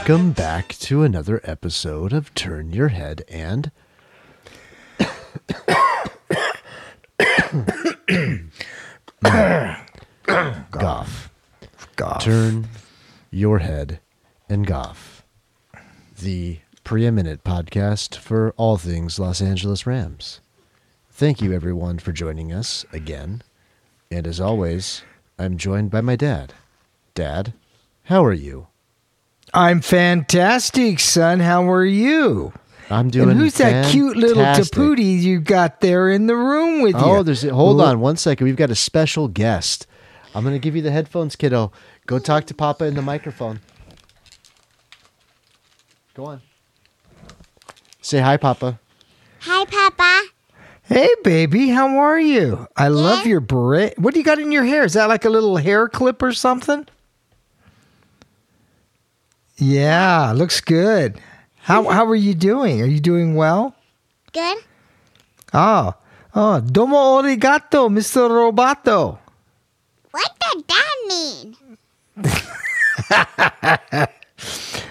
Welcome back to another episode of Turn Your Head and. Goff. Goff. Turn Your Head and Goff. The preeminent podcast for all things Los Angeles Rams. Thank you, everyone, for joining us again. And as always, I'm joined by my dad. Dad, how are you? I'm fantastic, son. How are you? I'm doing. and who's that cute little fantastic. tapootie you got there in the room with oh, you? Oh, there's. Hold Look- on one second. We've got a special guest. I'm going to give you the headphones, kiddo. Go talk to Papa in the microphone. Go on. Say hi, Papa. Hi, Papa. Hey, baby. How are you? I love your beret. What do you got in your hair? Is that like a little hair clip or something? Yeah, looks good. How mm-hmm. how are you doing? Are you doing well? Good. Oh, oh, domo arigato, Mr. Roboto. What does that mean?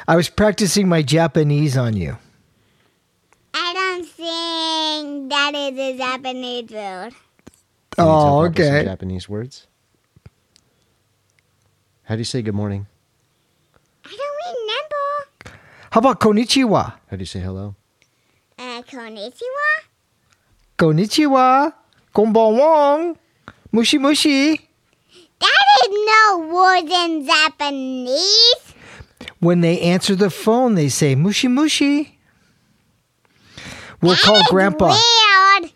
I was practicing my Japanese on you. I don't think that is a Japanese word. Can you tell Oh, Papa some okay. Japanese words. How do you say good morning? I don't remember. How about konnichiwa? How do you say hello? Uh, konnichiwa? Konnichiwa. Konbanwa. Mushi mushi. That is no word in Japanese. When they answer the phone, they say mushi mushi. We'll That call is grandpa. Weird.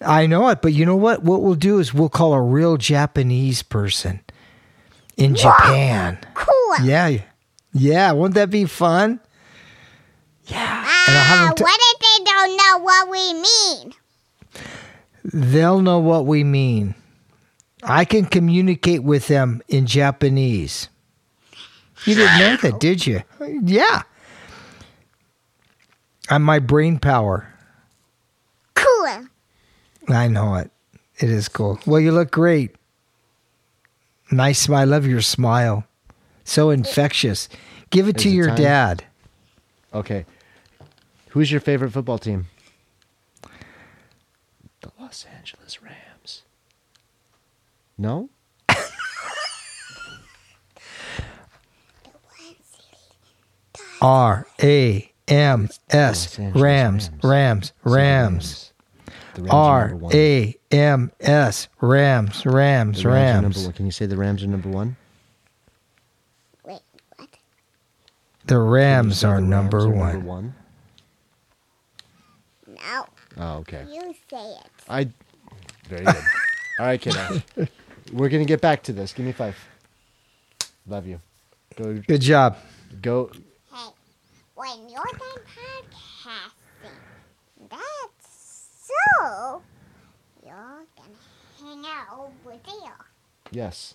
I know it, but you know what? What we'll do is we'll call a real Japanese person in Japan. Cool. Yeah. Yeah. Won't that be fun? Yeah. And I'll have Ah, them t- what if they don't know what we mean? they'll know what we mean. I can communicate with them in Japanese. You didn't know that, did you? Yeah. I'm my brain power. Cool. I know it. It is cool. Well, you look great. Nice smile. I love your smile. So infectious. Give it to your time? dad. Okay. Who's your favorite football team? The Los Angeles Rams. No? R A M Los S. Angeles Rams. Rams. Rams. The Rams are R number one. A M S. Rams. Rams. Rams number Rams. one. Can you say the Rams are number one? Wait, what? The Rams are the number Rams are one. Number one. No, Oh, okay. you say it. I. Very good. All right, kiddo. We're gonna get back to this. Give me five. Love you. Go. Good job. Go. Hey, when you're done podcasting, that's so you're gonna hang out over there. Yes.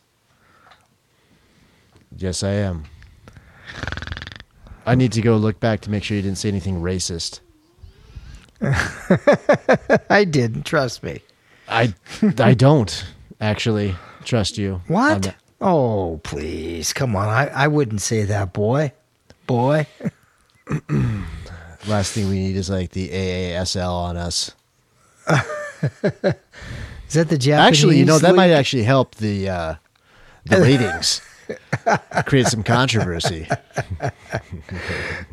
Yes, I am. I need to go look back to make sure you didn't say anything racist. I didn't. Trust me. I I don't actually trust you. What? Oh, please. Come on. I, I wouldn't say that, boy. Boy. Last thing we need is like the AASL on us. Is that the Japanese? Actually, you know that might actually help the uh, the ratings. Create some controversy.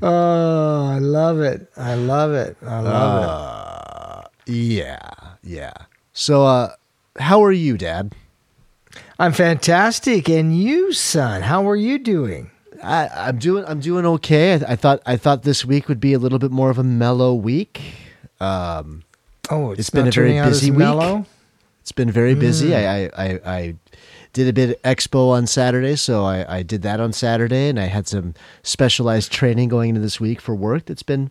Oh, I love it. I love it. I love it. Uh, yeah, yeah. So, uh, how are you, Dad? I'm fantastic. And you, son, how are you doing? I, I'm doing. I'm doing okay. I, I thought. I thought this week would be a little bit more of a mellow week. Um, Oh, it's, It's been a very turning out as busy week. mellow? it's been very busy. Mm. I, I, I, I did a bit of expo on Saturday, so I, I did that on Saturday, and I had some specialized training going into this week for work. That's been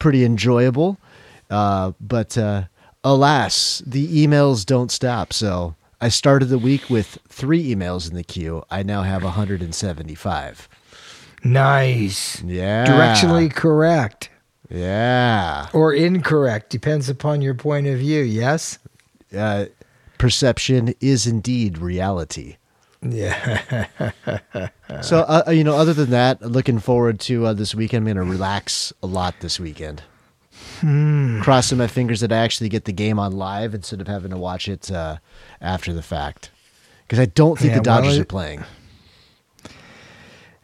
pretty enjoyable. Uh, but uh, alas, the emails don't stop. So I started the week with three emails in the queue. I now have 175. Nice. Yeah. Directionally correct Yeah. or incorrect, depends upon your point of view. Yes? Uh, perception is indeed reality. Yeah. So uh, you know, other than that, looking forward to uh, this weekend. I'm going to relax a lot this weekend. Hmm. Crossing my fingers that I actually get the game on live instead of having to watch it uh, after the fact. Because I don't think Yeah, the Dodgers well, are playing.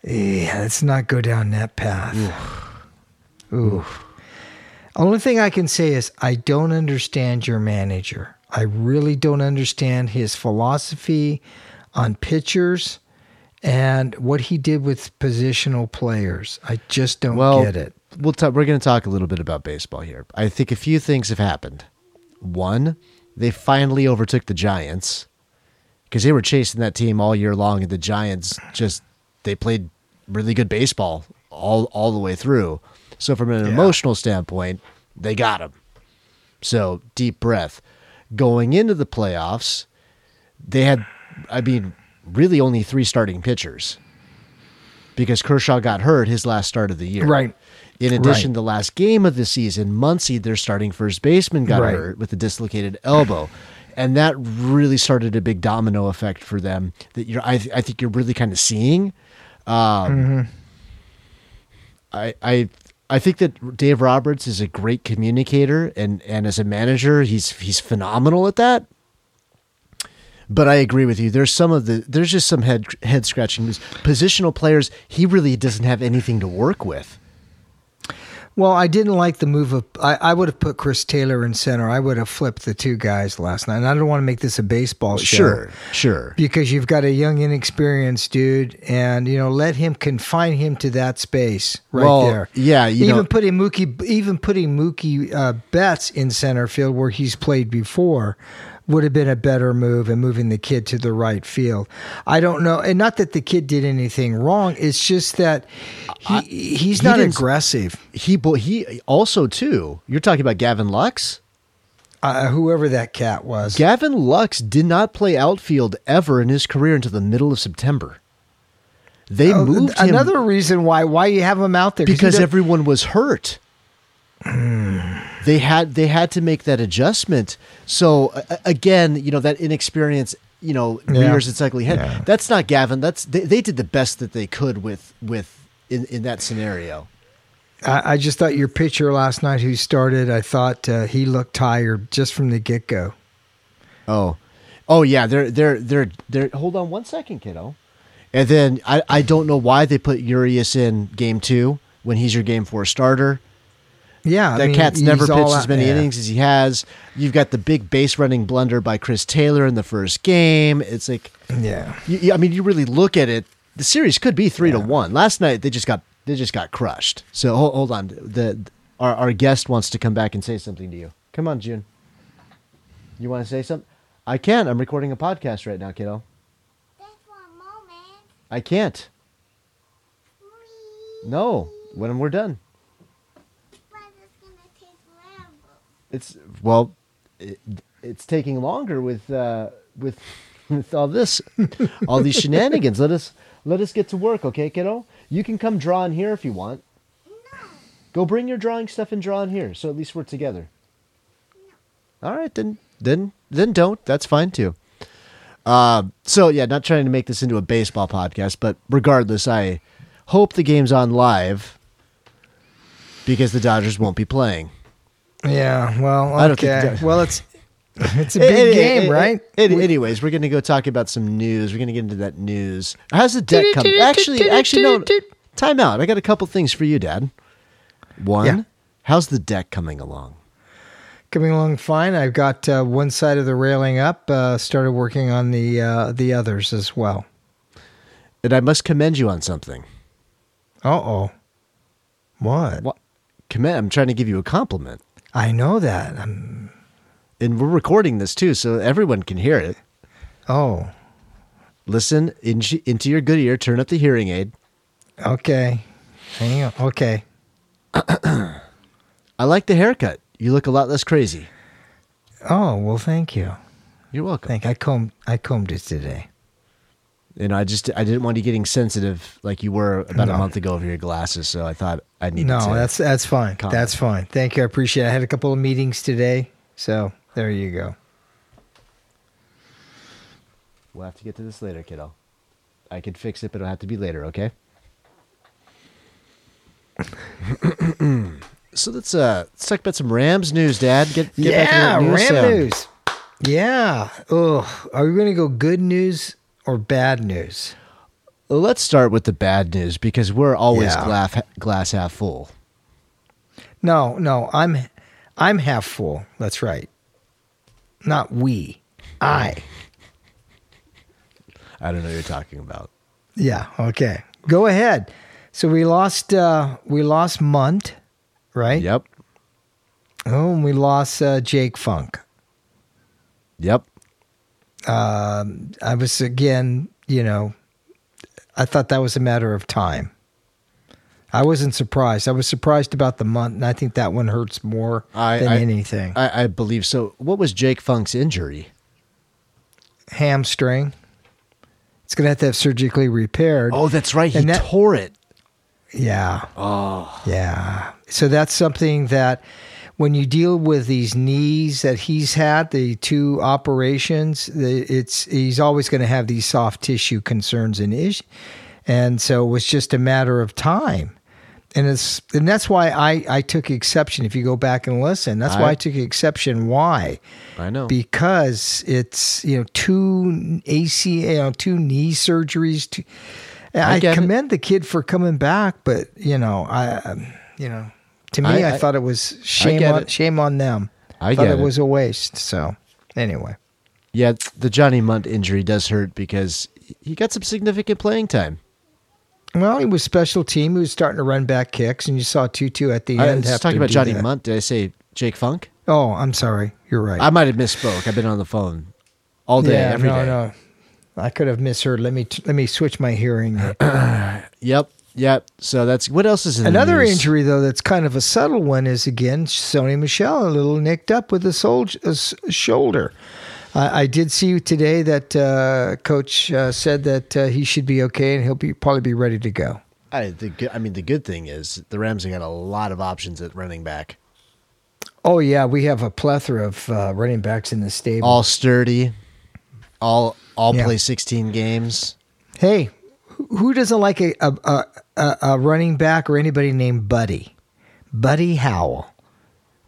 Yeah, let's not go down that path. Ooh. Only thing I can say is I don't understand your manager. I really don't understand his philosophy on pitchers and what he did with positional players. I just don't Well, get it. We'll talk, we're going to talk a little bit about baseball here. I think a few things have happened. One, they finally overtook the Giants because they were chasing that team all year long, and the Giants just they played really good baseball all all the way through. So from an Yeah. emotional standpoint, they got him. So deep breath. Going into the playoffs, they had, I mean, really only three starting pitchers because Kershaw got hurt his last start of the year. Right. In addition, Right. the last game of the season, Muncy, their starting first baseman, got Right. hurt with a dislocated elbow. And that really started a big domino effect for them that you're, I, I think you're really kind of seeing. Um, I, I, I think that Dave Roberts is a great communicator, and, and as a manager, he's he's phenomenal at that. But I agree with you. There's some of the there's just some head head scratching positional players. He really doesn't have anything to work with. Well, I didn't like the move of. I, I would have put Chris Taylor in center. I would have flipped the two guys last night. And I don't want to make this a baseball show. Sure, sure. because you've got a young, inexperienced dude, and you know, let him confine him to that space right Well, there. yeah, you even know- putting Mookie, even putting Mookie uh, Betts in center field where he's played before. Would have been a better move and moving the kid to the right field. I don't know, and not that the kid did anything wrong. It's just that he he's he not aggressive. He he also too. You're talking about Gavin Lux. Uh, whoever that cat was. Gavin Lux did not play outfield ever in his career until the middle of September. They Oh, moved him another reason why why you have him out there 'cause because everyone was hurt. They had they had to make that adjustment. So a- again, you know that inexperience, you know, Yeah. rears its ugly head. Yeah. That's not Gavin. That's they, they did the best that they could with with in, in that scenario. I, I just thought your pitcher last night who started, I thought uh, he looked tired just from the get go. Oh, oh yeah. They're they're they're they're. Hold on one second, kiddo. And then I I don't know why they put Urias in game two when he's your game four starter. Yeah, I That mean, cat's never pitched out- as many yeah. innings as he has. You've got the big base running blunder by Chris Taylor in the first game. It's like, Yeah, you, you- I mean, you really look at it. The series could be three to one. Last night they just got they just got crushed. So hold, hold on. The our our guest wants to come back and say something to you. Come on, June. You want to say something? I can't. I'm recording a podcast right now, kiddo. Just one moment. I can't. No, when we're done. But it's gonna take forever. It's well, it, it's taking longer with uh, with with all this, all these shenanigans. Let us let us get to work, okay, kiddo? You can come draw in here if you want. Go bring your drawing stuff and draw in here, so at least we're together. All right, then then then don't. That's fine too. Uh, so yeah, not trying to make this into a baseball podcast, but regardless, I hope the game's on live because the Dodgers won't be playing. Yeah. Well, I don't think okay. well, it's it's a big any- game, any- right? any- anyways, we're gonna go talk about some news. We're gonna get into that news. How's the deck coming? Actually, actually, no. Time out. I got a couple things for you, Dad. One, Yeah. how's the deck coming along? Coming along fine. I've got uh, one side of the railing up. Uh, started working on the uh, the others as well. And I must commend you on something. Uh oh. What? What? Commend. I'm trying to give you a compliment, I know that. I'm, and we're recording this too, so everyone can hear it. oh, Listen in, into your good ear. Turn up the hearing aid. okay. Hang on. Okay. I like the haircut. You look a lot less crazy. Oh well, thank you. You're welcome. Thank. I combed. I combed it today. You know, I just I didn't want you getting sensitive like you were about a month ago over your glasses, so I thought I needed No, to. that's that's fine. comment. That's fine. Thank you. I appreciate. it. I had a couple of meetings today, so there you go. We'll have to get to this later, kiddo. I can fix it, but it'll have to be later. Okay. so let's uh let's talk about some Rams news, Dad. Get, get back yeah, to that news Ram sound. news. Yeah. Oh, are we going to go good news or bad news? Let's start with the bad news because we're always Yeah. glass glass half full. No, no, I'm I'm half full. That's right. Not we. I. I don't know what you're talking about. Yeah, okay. Go ahead. So we lost uh we lost Mundt, right? Yep. Oh, and we lost uh, Jake Funk. Yep. Um I was again, you know, I thought that was a matter of time. I wasn't surprised. I was surprised about the Mundt, and I think that one hurts more I- than I- anything. I, I believe so. What was Jake Funk's injury? Hamstring. It's gonna have to have surgically repaired. Oh, that's right. He And that- tore it. Yeah. Oh. Yeah. So that's something that when you deal with these knees that he's had, the two operations, it's he's always going to have these soft tissue concerns and ish. And so it was just a matter of time. And it's and that's why I, I took exception. If you go back and listen, that's why I- I took exception. Why? I know. because it's you know two AC, you know, two knee surgeries. Two, I I, get it. commend the kid for coming back, but you know, I, um, you know, to me, I- I, I- thought it was shame on it. shame on them. I thought it it. was a waste. So anyway, yeah, the Johnny Mundt injury does hurt because he got some significant playing time. well, he was special team. He was starting to run back kicks, and you saw Tutu at the end. I end. was talking about Johnny that. Mundt. Did I say Jake Funk? Oh, I'm sorry. You're right. I might have misspoke. I've been on the phone all day, yeah, every no, day. no. I could have misheard. Let me let me switch my hearing. Yep, yep. So that's what else is in the Another news? injury, though, that's kind of a subtle one is again Sony Michel, a little nicked up with a, sol- a s- shoulder. I, I did see today that uh, coach uh, said that uh, he should be okay and he'll be probably be ready to go. I, the, good- I mean, the good thing is the Rams have got a lot of options at running back. Oh yeah, we have a plethora of uh, running backs in the stable. All sturdy, all all Yeah. play 16 games. hey, who- who doesn't like a a, a a a running back or anybody named Buddy? Buddy Howell.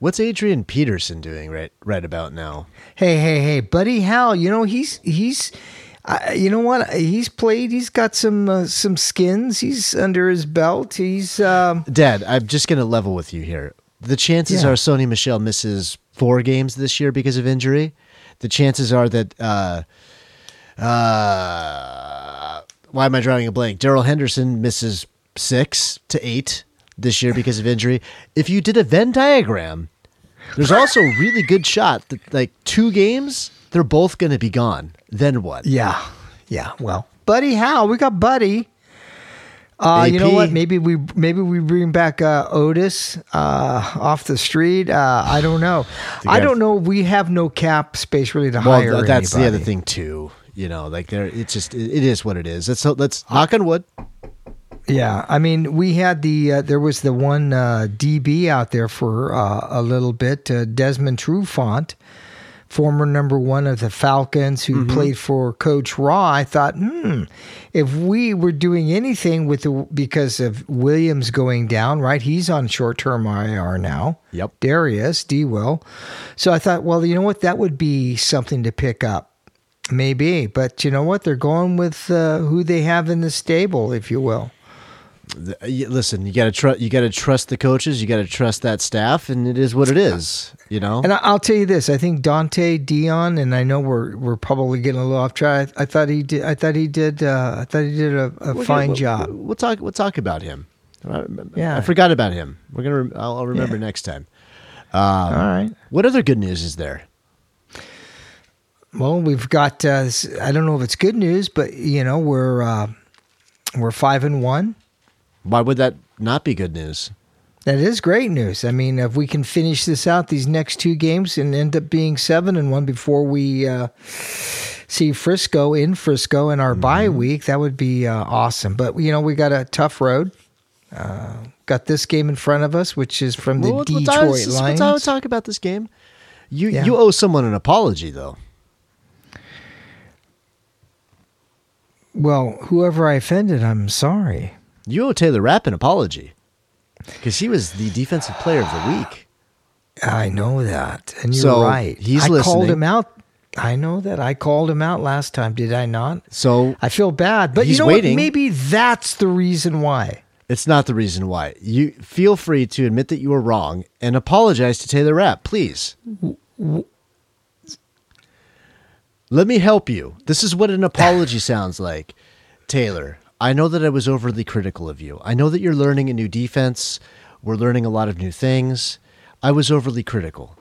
What's Adrian Peterson doing right right about now? Hey, hey, hey, Buddy Howell. You know he's he's, uh, you know what? He's played. He's got some uh, some skins. He's under his belt. He's um, Dad, I'm just going to level with you here. The chances Yeah. are Sony Michel misses four games this year because of injury. The chances are that uh, uh, why am I drawing a blank? Darrell Henderson misses six to eight this year because of injury. If you did a Venn diagram, there's also a really good shot that like two games, they're both going to be gone. Then what? yeah, yeah. Well, Buddy Howell. We got Buddy. Uh, you know what? Maybe we maybe we bring back uh, Otis uh, off the street. Uh, I don't know. I don't know. We have no cap space really to Well, hire. th- that's the other thing too. You know, like there, it's just it, it is what it is. Let's let's knock on wood. Yeah, I mean, we had the uh, there was the one uh, DB out there for uh, a little bit, uh, Desmond Trufant, former number one of the Falcons, who played for Coach Raw. I thought, hmm, if we were doing anything with the because of Williams going down, right? He's on short term IR now. Yep. Darious D. Will. So I thought, well, you know what? That would be something to pick up. Maybe, but you know what? They're going with uh, who they have in the stable, if you will. Y- Listen, you gotta trust. You gotta trust the coaches. You gotta trust that staff, and it is what it is. You know. And I'll tell you this: I think Dont'e Deayon, and I know we're we're probably getting a little off track. I, I thought he did. I thought he did. Uh, I thought he did a, a fine gonna- job. We'll, we'll talk. We'll talk about him. I, Yeah. I forgot about him. We're gonna. I'll, I'll remember Yeah. next time. All right. What other good news is there? Well, we've got. Uh, I don't know if it's good news, but you know we're uh, we're five and one. Why would that not be good news? That is great news. I mean, if we can finish this out these next two games and end up being seven and one before we uh, see Frisco in Frisco in our bye week, that would be uh, awesome. But you know, we got a tough road. Uh, got this game in front of us, which is from the We'll- we'll Detroit talk- let's- let's talk- talk about this game. You Yeah. you owe someone an apology though. Well, whoever I offended, I'm sorry. You owe Taylor Rapp an apology because he was the defensive player of the week. I know that, and you're So, right. he's I called him out. I know that. I called him out last time, did I not? So I feel bad, but you know waiting. what? Maybe that's the reason why. it's not the reason why. You feel free to admit that you were wrong and apologize to Taylor Rapp, please. Let me help you. This is what an apology sounds like. Taylor, I know that I was overly critical of you. I know that you're learning a new defense. We're learning a lot of new things. I was overly critical.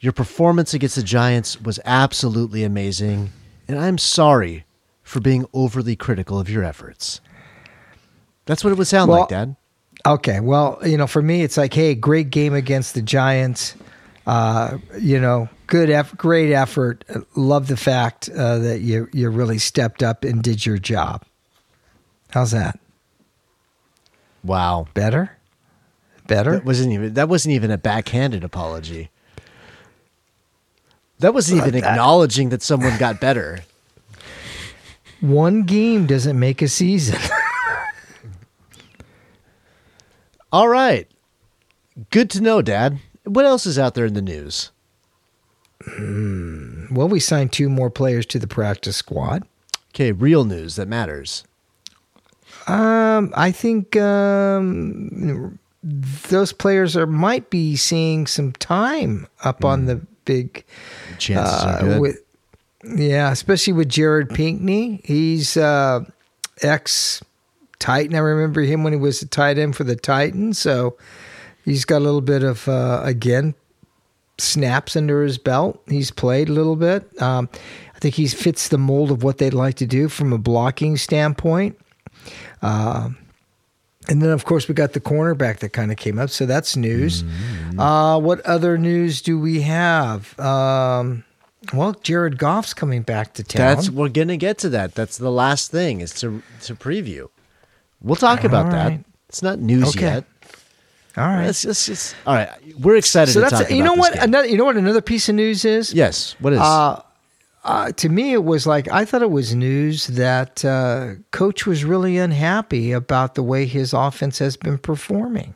Your performance against the Giants was absolutely amazing, and I'm sorry for being overly critical of your efforts. That's what it would sound Well- like, Dad. Okay, well, you know, for me, it's like, hey, great game against the Giants. Uh, you know, good, eff- great effort. Love the fact uh, that you you really stepped up and did your job. How's that? Wow. Better? Better? That wasn't even that wasn't even a backhanded apology. That wasn't even acknowledging that someone got better. One game doesn't make a season. All right. Good to know, Dad. What else is out there in the news? well, we signed two more players to the practice squad. Okay, real news that matters. Um, I think um, those players are might be seeing some time up on the big. Chances uh, are good. with- yeah, especially with Jared Pinkney. He's uh, ex Titan. I remember him when he was a tight end for the Titans. So he's got a little bit of uh, again snaps under his belt. He's played a little bit. Um, I think he fits the mold of what they'd like to do from a blocking standpoint. Um, and then, of course, we got the cornerback that kind of came up, so that's news. Uh, what other news do we have? Um, well, Jared Goff's coming back to town. That's we're gonna get to that. That's the last thing is to to preview. We'll talk about All that. It's not news Okay. yet. All right. It's, it's, all right. We're excited So that's you about know what game. another you know what another piece of news is. yes. What is? Uh, uh, to me, it was like I thought it was news that uh, coach was really unhappy about the way his offense has been performing.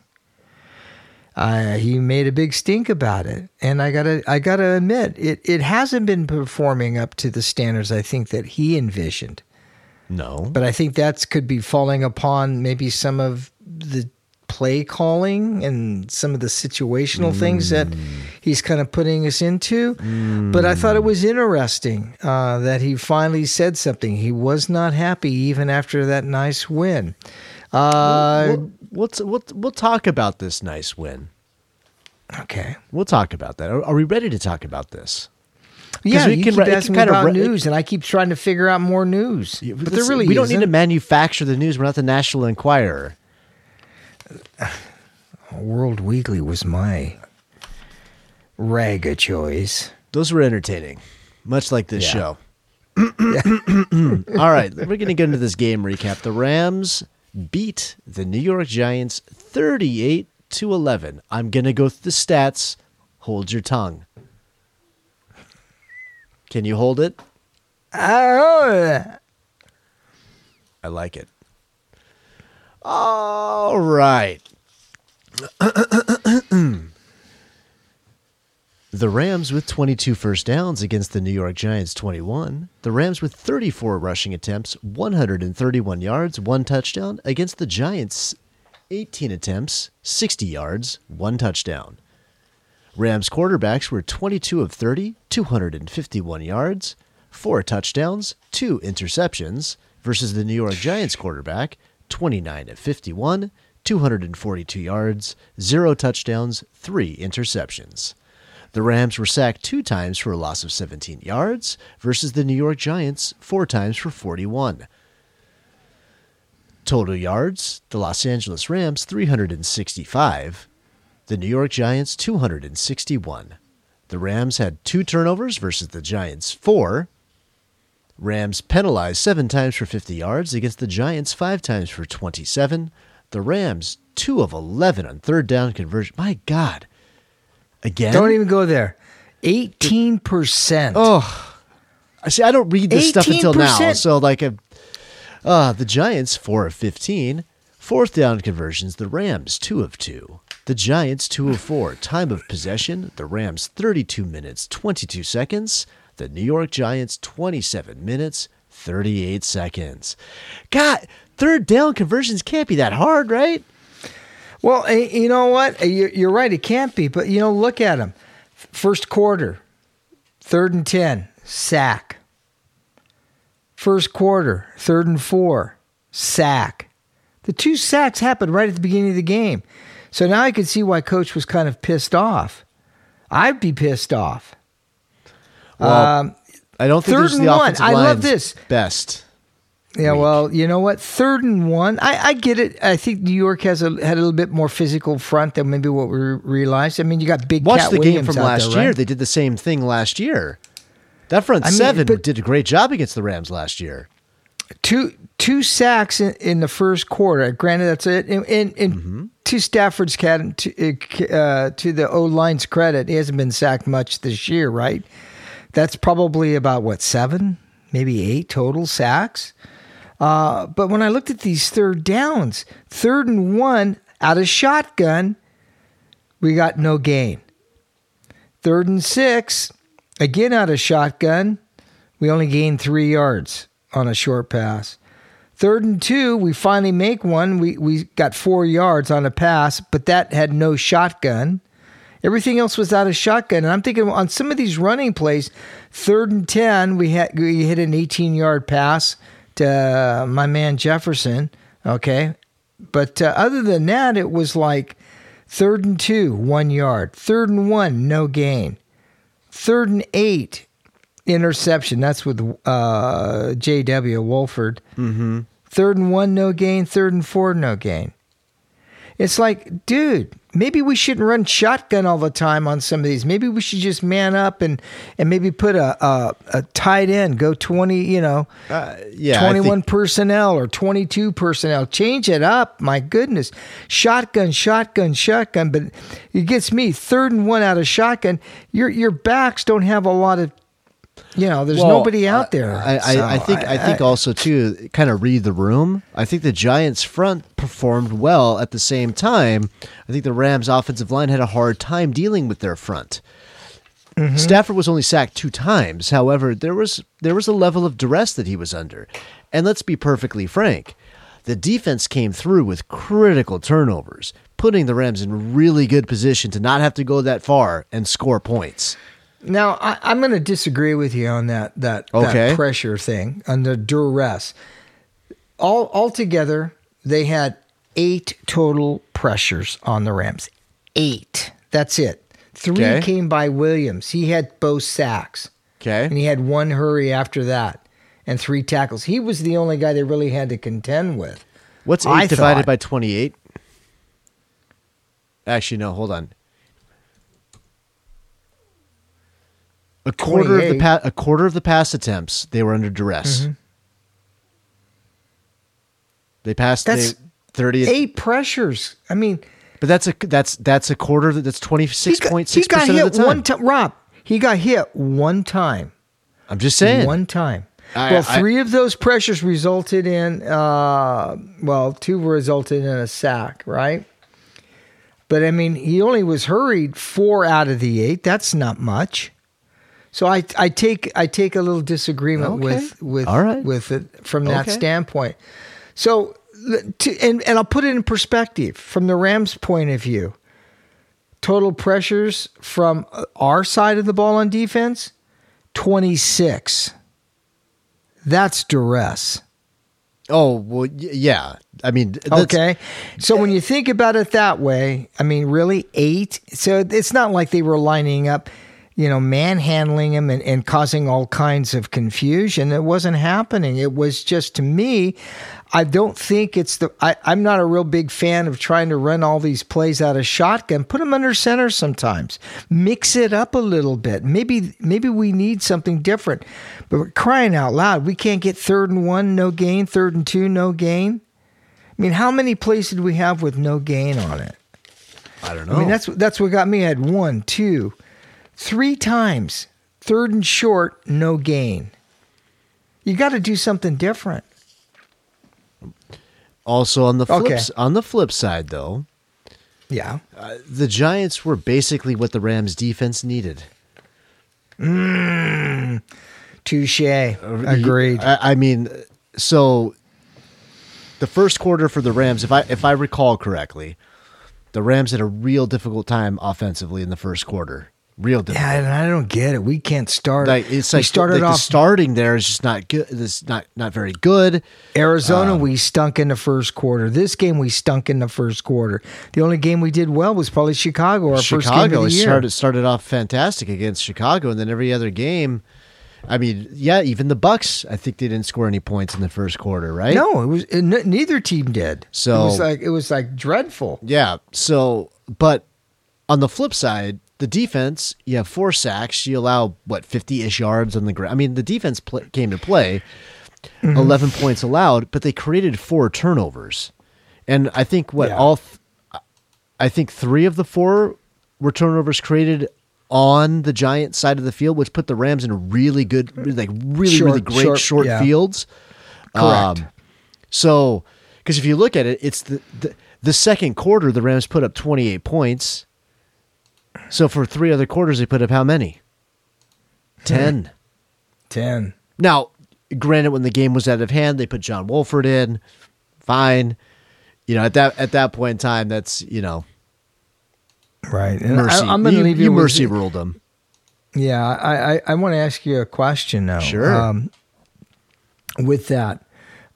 Uh, he made a big stink about it, and I gotta I gotta admit it it hasn't been performing up to the standards I think that he envisioned. no. But I think that's could be falling upon maybe some of play calling and some of the situational things that he's kind of putting us into. But I thought it was interesting uh, that he finally said something. He was not happy even after that nice win. Uh, we'll, we'll, we'll, we'll talk about this nice win. okay. We'll talk about that. Are, are we ready to talk about this? Yeah, we you can keep ra- it can asking me about ra- news, and I keep trying to figure out more news. But there really we don't need to manufacture the news. We're not the National Enquirer. World Weekly was my rag of choice. Those were entertaining, much like this Yeah. show. All right, we're going to get into this game recap. The Rams beat the New York Giants 38 to 11. I'm going to go through the stats. Hold your tongue. Can you hold it? Ah, oh, I like it. All right. the Rams with 22 first downs against the New York Giants 21. The Rams with 34 rushing attempts, 131 yards, one touchdown against the Giants 18 attempts, 60 yards, one touchdown. Rams quarterbacks were 22 of 30, 251 yards, four touchdowns, two interceptions, versus the New York Giants quarterback, 29 of 51, 242 yards, zero touchdowns, three interceptions. The Rams were sacked two times for a loss of 17 yards, versus the New York Giants, four times for 41. Total yards, the Los Angeles Rams 365, the New York Giants 261. The Rams had two turnovers versus the Giants four. Rams penalized seven times for 50 yards against the Giants five times for 27. The Rams two of 11 on third down conversion. My God. Again? Don't even go there. Eighteen percent. Oh, I see. I don't read this stuff until now. So like, uh, uh, the Giants four of fifteen. Fourth down conversions. The Rams two of two. The Giants two of four. Time of possession. The Rams thirty-two minutes twenty-two seconds. The New York Giants twenty-seven minutes thirty-eight seconds. God, third down conversions can't be that hard, right? Well, eh, you know what? Eh, You're right. It can't be. But, you know, look at them. First quarter, third and 10, sack. First quarter, third and four, sack. The two sacks happened right at the beginning of the game. So now I can see why coach was kind of pissed off. I'd be pissed off. Well, um, I don't think third this is and the one. I love this. best. Yeah, week. well, you know what? Third and one. I, I get it. I think New York has a had a little bit more physical front than maybe what we realized. I mean, you got big. Watch Cat the game Williams from last there, year. right? They did the same thing last year. That front I mean, seven but- did a great job against the Rams last year. two two sacks in, in the first quarter. Granted, that's it. And, and, and Mm-hmm. to Stafford's cat to, uh, to the O line's credit, he hasn't been sacked much this year, right? That's probably about what seven, maybe eight total sacks. Uh, but when I looked at these third downs, third and one out of shotgun, we got no gain. Third and six, again out of shotgun, we only gained three yards on a short pass. Third and two, we finally make one. We we got four yards on a pass, but that had no shotgun. Everything else was out of shotgun. And I'm thinking on some of these running plays, third and ten, we had we hit an 18 yard pass to uh, my man Jefferson. Okay, but uh, other than that, it was like third and two, one yard. Third and one, no gain. Third and eight, interception. That's with uh, J.W. Wolford. Mm-hmm. Third and one, no gain. Third and four, no gain. It's like, dude, maybe we shouldn't run shotgun all the time on some of these. Maybe we should just man up and, and maybe put a, a, a tight end, go 20, you know, Uh, yeah, 21 think- personnel or 22 personnel. Change it up. My goodness. Shotgun, shotgun, shotgun. But it gets me third and one out of shotgun. Your, your backs don't have a lot of, you know, there's Well, nobody out uh, there. I, I, So I think I, think also too, kind of read the room. I think the Giants front performed well at the same time. I think the Rams offensive line had a hard time dealing with their front. Mm-hmm. Stafford was only sacked two times. However, there was there was a level of duress that he was under. And let's be perfectly frank. The defense came through with critical turnovers, putting the Rams in really good position to not have to go that far and score points. Now I, I'm going to disagree with you on that that, Okay. that pressure thing on the duress. All altogether, they had eight total pressures on the Rams. Eight. That's it. Three Okay. came by Williams. He had both sacks, Okay? and he had one hurry after that, and three tackles. He was the only guy they really had to contend with. What's eight I divided thought- by twenty-eight? Actually, no. Hold on. A quarter of the 28. pa- a quarter of the pass attempts they were under duress. Mm-hmm. They passed That's they, thirty, Eight pressures. I mean, but that's a that's that's a quarter. That's twenty he six got, point he got percent hit of the time. one time. Rob, he got hit one time. I'm just saying. One time. I- well, I- three of those pressures resulted in, uh, well, two resulted in a sack, right? But I mean, he only was hurried four out of the eight. That's not much. So I, I take I take a little disagreement Okay. with with right. with it from that Okay. standpoint. So to, and and I'll put it in perspective from the Rams' point of view. Total pressures from uh, our side of the ball on defense, twenty six. That's duress. oh well, yeah. I mean, Okay. So when you think about it that way, I mean, really, eight? So it's not like they were lining up, you know, manhandling him and, and causing all kinds of confusion. It wasn't happening. It was just, to me, I don't think it's the. I, I'm not a real big fan of trying to run all these plays out of shotgun. Put them under center sometimes. Mix it up a little bit. Maybe maybe we need something different. But we're crying out loud, we can't get third and one, no gain. Third and two, no gain. I mean, how many plays did we have with no gain on it? I don't know. I mean, that's that's what got me. I had one, two, three times. Third and short, no gain. You got to do something different. Also on the flip Okay. on the flip side though, Yeah. Uh, the Giants were basically what the Rams defense needed. Mm. Touche. Uh, Agreed. I, I mean, so the first quarter for the Rams, if I if I recall correctly, the Rams had a real difficult time offensively in the first quarter. Real difficult. yeah, and I don't get it. We can't start. Like it's we like started like the off starting there is just not good. It's not not very good. Arizona. Um, we stunk in the first quarter. This game we stunk in the first quarter. The only game we did well was probably Chicago. Our first game Chicago of the year. started started off fantastic against Chicago, and then every other game. I mean, yeah, even the Bucks. I think they didn't score any points in the first quarter, right? No, it was it, n- neither team did. So- it was like it was like dreadful. Yeah. So, but on the flip side, the defense, you have four sacks. You allow what fifty ish yards on the ground. I mean, the defense came to play. Mm-hmm. Eleven points allowed, but they created four turnovers, and I think what Yeah. all, th- I think three of the four were turnovers created on the Giant side of the field, which put the Rams in really good, like really Short- really great short, short, yeah. fields. Correct. Um, so, because if you look at it, it's the, the the second quarter the Rams put up 28 points. So for three other quarters they put up how many? 10. Ten. Now, granted when the game was out of hand, they put John Wolford in. Fine. You know, at that at that point in time that's, you know, Right. And mercy. I, am going to you, leave you you with- mercy ruled them. Yeah, I, I, I want to ask you a question now. Sure. Um, with that,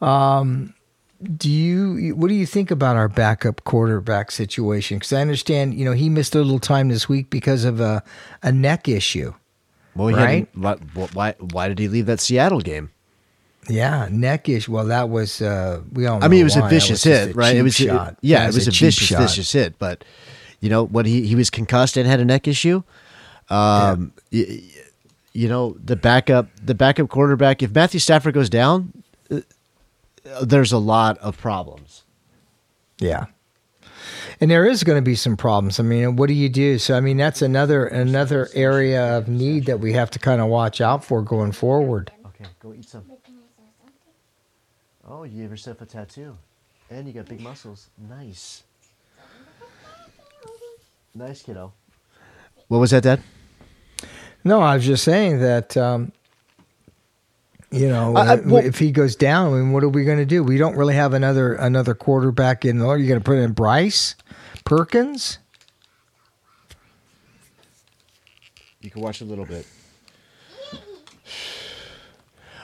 um, do you what do you think about our backup quarterback situation? Because I understand, you know, he missed a little time this week because of a, a neck issue. Well, he Right? why, why why did he leave that Seattle game? Yeah, neck issue. Well, that was uh, we all. Know I mean, it was why. a vicious just hit, a right? It was shot. yeah, That it was a, cheap vicious, shot. vicious hit. But you know what? He he was concussed and had a neck issue. Um, y- y- you know the backup, the backup quarterback. If Matthew Stafford goes down, uh, there's a lot of problems. Yeah. And there is going to be some problems. I mean, what do you do? So I mean, that's another another area of need that we have to kind of watch out for going forward. Okay, go eat some. Oh, you gave yourself a tattoo, and you got big muscles. Nice, nice kiddo. What was that, Dad? No, I was just saying that um, you know, I- I- well- if he goes down, I mean, what are we going to do? We don't really have another another quarterback in there. You're going to put in Bryce Perkins? You can watch a little bit.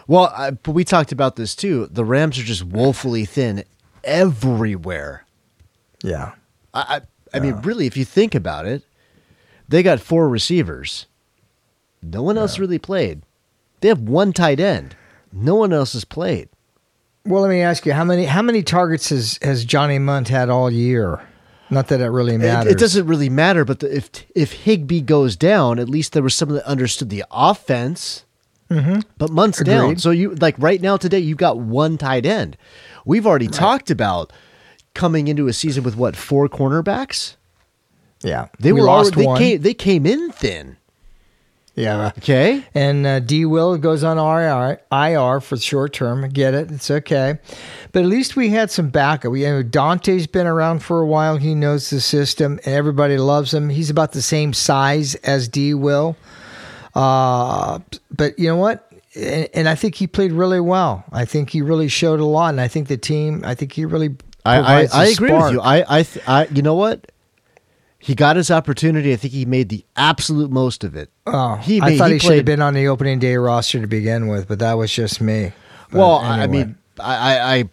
Well, I, but we talked about this too. The Rams are just woefully thin everywhere. Yeah. I, I, I mean, really, if you think about it, they got four receivers. No one else really played. They have one tight end. No one else has played. Well, let me ask you how many how many targets has has Johnny Mundt had all year? Not that it really matters. it doesn't really matter. But the, if if Higbee goes down, at least there was someone that understood the offense. Mhm. But Mundt's down, so you like right now today you've got one tight end. We've already talked about coming into a season with what four cornerbacks. Yeah, They We were lost already, they came they came in thin. Yeah, Okay, and uh, D Will goes on IR, IR for short term. Get it? It's okay, but at least we had some backup. We you know, Dont'e's been around for a while. He knows the system, and everybody loves him. He's about the same size as D Will, uh, but you know what? And, and I think he played really well. I think he really showed a lot, and I think the team. I think he really. I I, I agree spark. with you. I I, th- I you know what. He got his opportunity. I think he made the absolute most of it. Oh, he I thought he he, should have been on the opening day roster to begin with, but that was just me. But Well, I mean, I, I, I,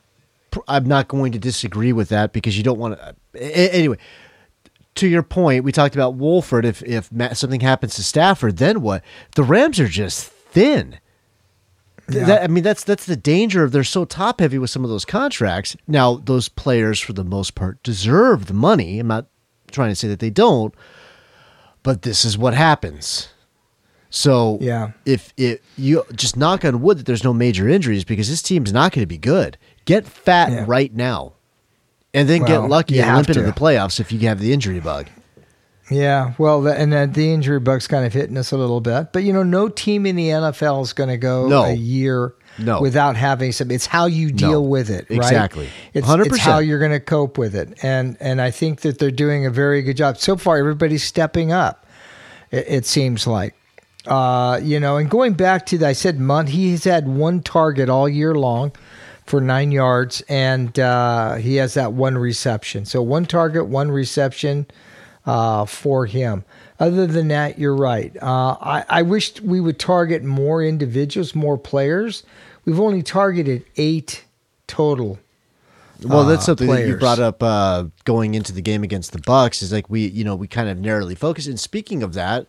I'm not going to disagree with that because you don't want to. Anyway, to your point, we talked about Wolford. If if something happens to Stafford, then what? The Rams are just thin. Yeah. That, I mean, that's that's the danger of they're so top heavy with some of those contracts. Now, those players, for the most part, deserve the money. I'm not trying to say that they don't, but this is what happens. So Yeah. if it you just knock on wood that there's no major injuries because this team's not going to be good. Get fat Yeah. right now, and then Well, get lucky and limp into the playoffs if you have the injury bug. Yeah, well, the, and uh, the injury bug's kind of hitting us a little bit. But you know, no team in the NFL is going to go No. a year No. without having some. It's how you deal No. with it, right? Exactly. It's, 100%. it's how you're going to cope with it, and and I think that they're doing a very good job so far. Everybody's stepping up. It, it seems like. Uh, you know, and going back to the, I said Mundt, he's had one target all year long for nine yards, and uh, he has that one reception. So one target, one reception uh, for him. Other than that, you're right. Uh, I, I wish we would target more individuals, more players. We've only targeted eight total. Well, that's uh, something that you brought up uh, going into the game against the Bucs. Is like we, you know, we kind of narrowly focus. And speaking of that,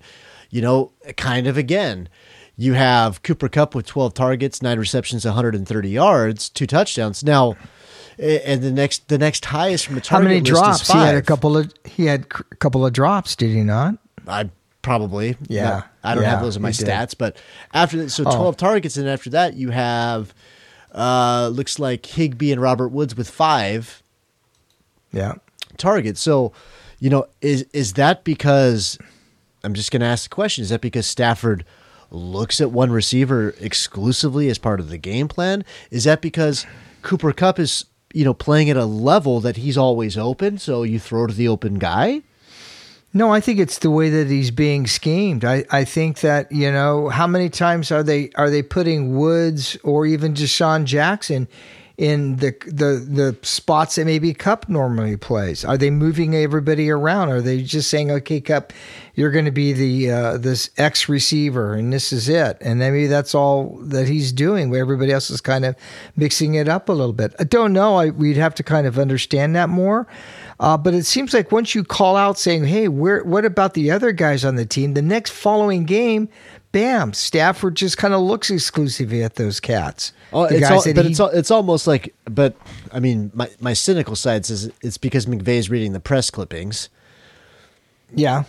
you know, kind of again, you have Cooper Kupp with 12 targets, nine receptions, 130 yards, two touchdowns. Now, and the next, the next highest from the How many drops? Is He had a couple of. He had a couple of drops. Did he not? I probably. Yeah. Not- I don't have those in my you did. stats, but after that, so Oh. 12 targets, and after that, you have uh looks like Higbee and Robert Woods with five. Yeah. target. So, you know, is is that because I'm just going to ask the question, is that because Stafford looks at one receiver exclusively as part of the game plan? Is that because Cooper Kupp is, you know, playing at a level that he's always open, so you throw to the open guy? No, I think it's the way that he's being schemed. I, I think that you know how many times are they are they putting Woods or even DeSean Jackson in the the the spots that maybe Kupp normally plays? Are they moving everybody around? Are they just saying, okay, Kupp, you're going to be the uh, this X receiver and this is it, and maybe that's all that he's doing. Where everybody else is kind of mixing it up a little bit. I don't know. I, we'd have to kind of understand that more. Uh, but it seems like once you call out saying, "Hey, where? What about the other guys on the team?" The next following game, bam, Stafford just kind of looks exclusively at those cats. Oh, it's all, but he- it's all, it's almost like, but I mean, my, my cynical side says it's because McVay's reading the press clippings. yeah,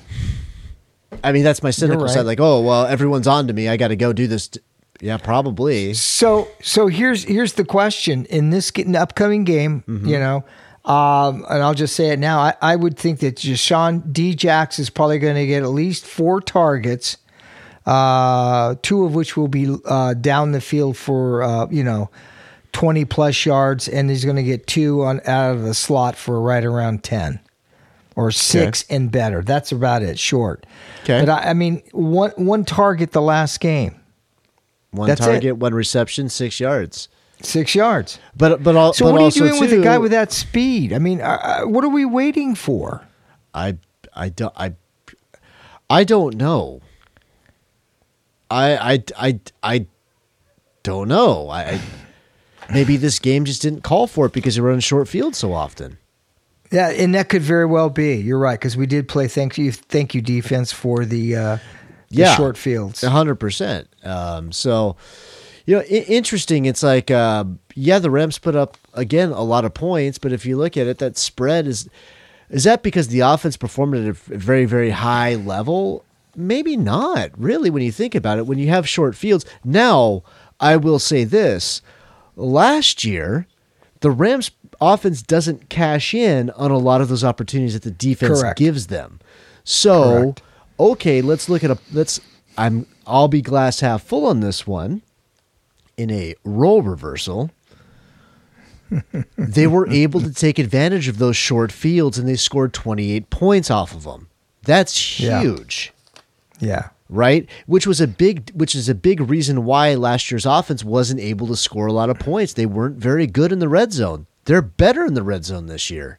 I mean, that's my cynical right. side. Like, oh, well, everyone's on to me. I got to go do this. t- Yeah, probably. So so here's here's the question in this upcoming game, Mm-hmm. you know, um, and I'll just say it now. I, I would think that DeSean D. Jax is probably going to get at least four targets, uh, two of which will be uh, down the field for uh, you know twenty plus yards, and he's going to get two on out of the slot for right around ten. Or six and better. That's about it. Short. Okay. But I, I mean, one one target the last game, One That's it. target, one reception, six yards. Six yards. But but all, So but what are you doing with a guy with that speed? I mean, uh, uh, what are we waiting for? I I don't I I don't know. I I I I don't know. I, I maybe this game just didn't call for it because they run short field so often. Yeah, and that could very well be. You're right because we did play thank you thank you defense for the, uh, the Yeah. short fields. A hundred percent. Um, so, you know, I- interesting. It's like, uh, yeah, the Rams put up again a lot of points, but if you look at it, that spread is is that because the offense performed at a very very high level? Maybe not really. When you think about it, when you have short fields. Now, I will say this: last year, the Rams offense doesn't cash in on a lot of those opportunities that the defense Correct. gives them. So, Correct. okay, let's look at a let's I'm I'll be glass half full on this one. In a role reversal, they were able to take advantage of those short fields and they scored 28 points off of them. That's Yeah. huge Yeah, right? Which was a big, which is a big reason why last year's offense wasn't able to score a lot of points. They weren't very good in the red zone. They're better in the red zone this year.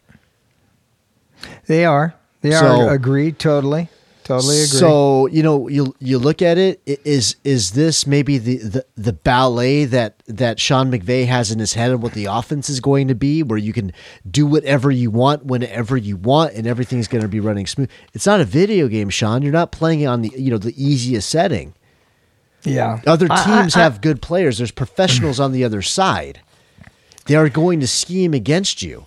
they are. They So- are agreed. Totally, totally agree. So you know, you you look at it is Is is this maybe the, the the ballet that that Sean McVay has in his head of what the offense is going to be, where you can do whatever you want whenever you want, and everything's going to be running smooth? It's not a video game, Sean. You're not playing it on the you know the easiest setting. yeah, Other teams I- I- have good players. There's professionals on the other side. They are going to scheme against you,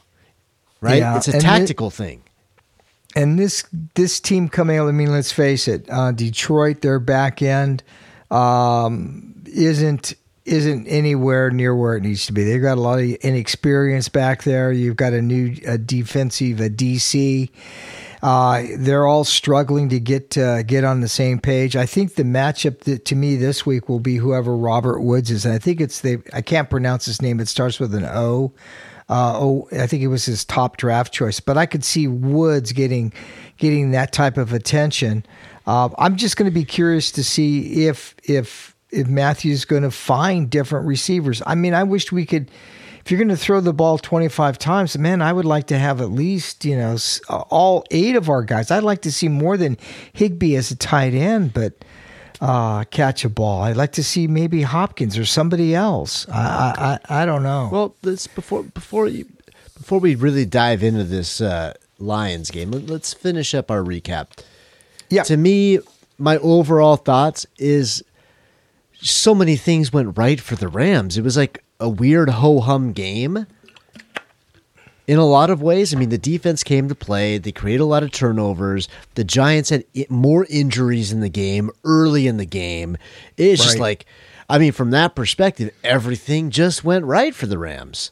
right? Yeah, it's a and tactical thing. And this this team coming out. I mean, let's face it. Uh, Detroit, their back end um, isn't isn't anywhere near where it needs to be. They've got a lot of inexperience back there. You've got a new a defensive a DC. Uh, they're all struggling to get uh, get on the same page. I think the matchup that, to me this week will be whoever Robert Woods is. I think it's the I can't pronounce his name. It starts with an O. Uh, oh, I think it was his top draft choice, but I could see Woods getting getting that type of attention. Uh, I'm just going to be curious to see if if if Matthew's going to find different receivers. I mean, I wish we could if you're going to throw the ball 25 times, man, I would like to have at least, you know, all eight of our guys. I'd like to see more than Higbee as a tight end, but uh, catch a ball. I'd like to see maybe Hopkins or somebody else. I, I, I don't know. Well, this before before you before we really dive into this uh, Lions game, let's finish up our recap. Yeah. To me, my overall thoughts is so many things went right for the Rams. It was like a weird ho hum game in a lot of ways. I mean, the defense came to play. They created a lot of turnovers. The Giants had more injuries in the game early in the game. It's right. just like, I mean, from that perspective, everything just went right for the Rams.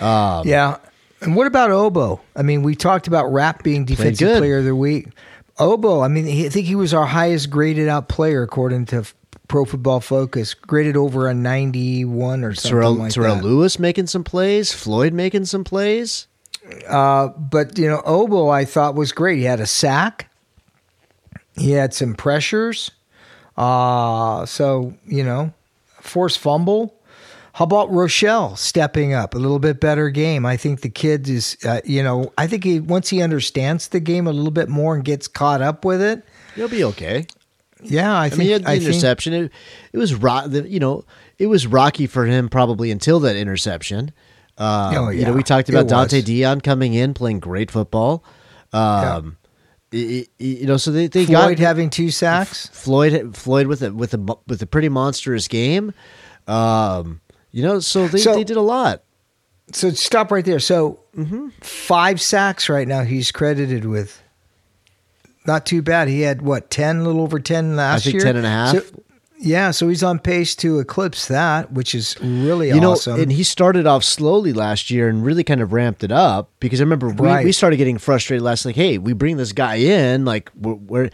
Um, yeah. And what about Ogbo? I mean, we talked about Rapp being defensive player of the week. Ogbo, I mean, I think he was our highest graded out player according to Pro Football Focus, graded over a 91 or something Terrell, like Terrell that. Lewis making some plays, Floyd making some plays. Uh, but, you know, Ogbo I thought was great. He had a sack, he had some pressures. Uh, so, you know, forced fumble. How about Rochell stepping up a little bit better game? I think the kid is, uh, you know, I think he once he understands the game a little bit more and gets caught up with it, he'll be okay. Yeah, I, I think mean, he had the I interception. Think, it, it was rock. You know, it was rocky for him probably until that interception. Um, oh, yeah. You know, we talked about Dont'e Deayon coming in playing great football. Um, yeah. it, it, you know, so they, they Floyd got having two sacks. Floyd Floyd with a with a with a pretty monstrous game. Um, you know, so they so, they did a lot. So stop right there. So mm-hmm. five sacks right now. He's credited with not too bad. He had what ten, a little over ten last year? I think year. Ten and a half. So, yeah, so he's on pace to eclipse that, which is really you awesome. Know, and he started off slowly last year and really kind of ramped it up because I remember we, right. we started getting frustrated last. Like, hey, we bring this guy in, like we're. we're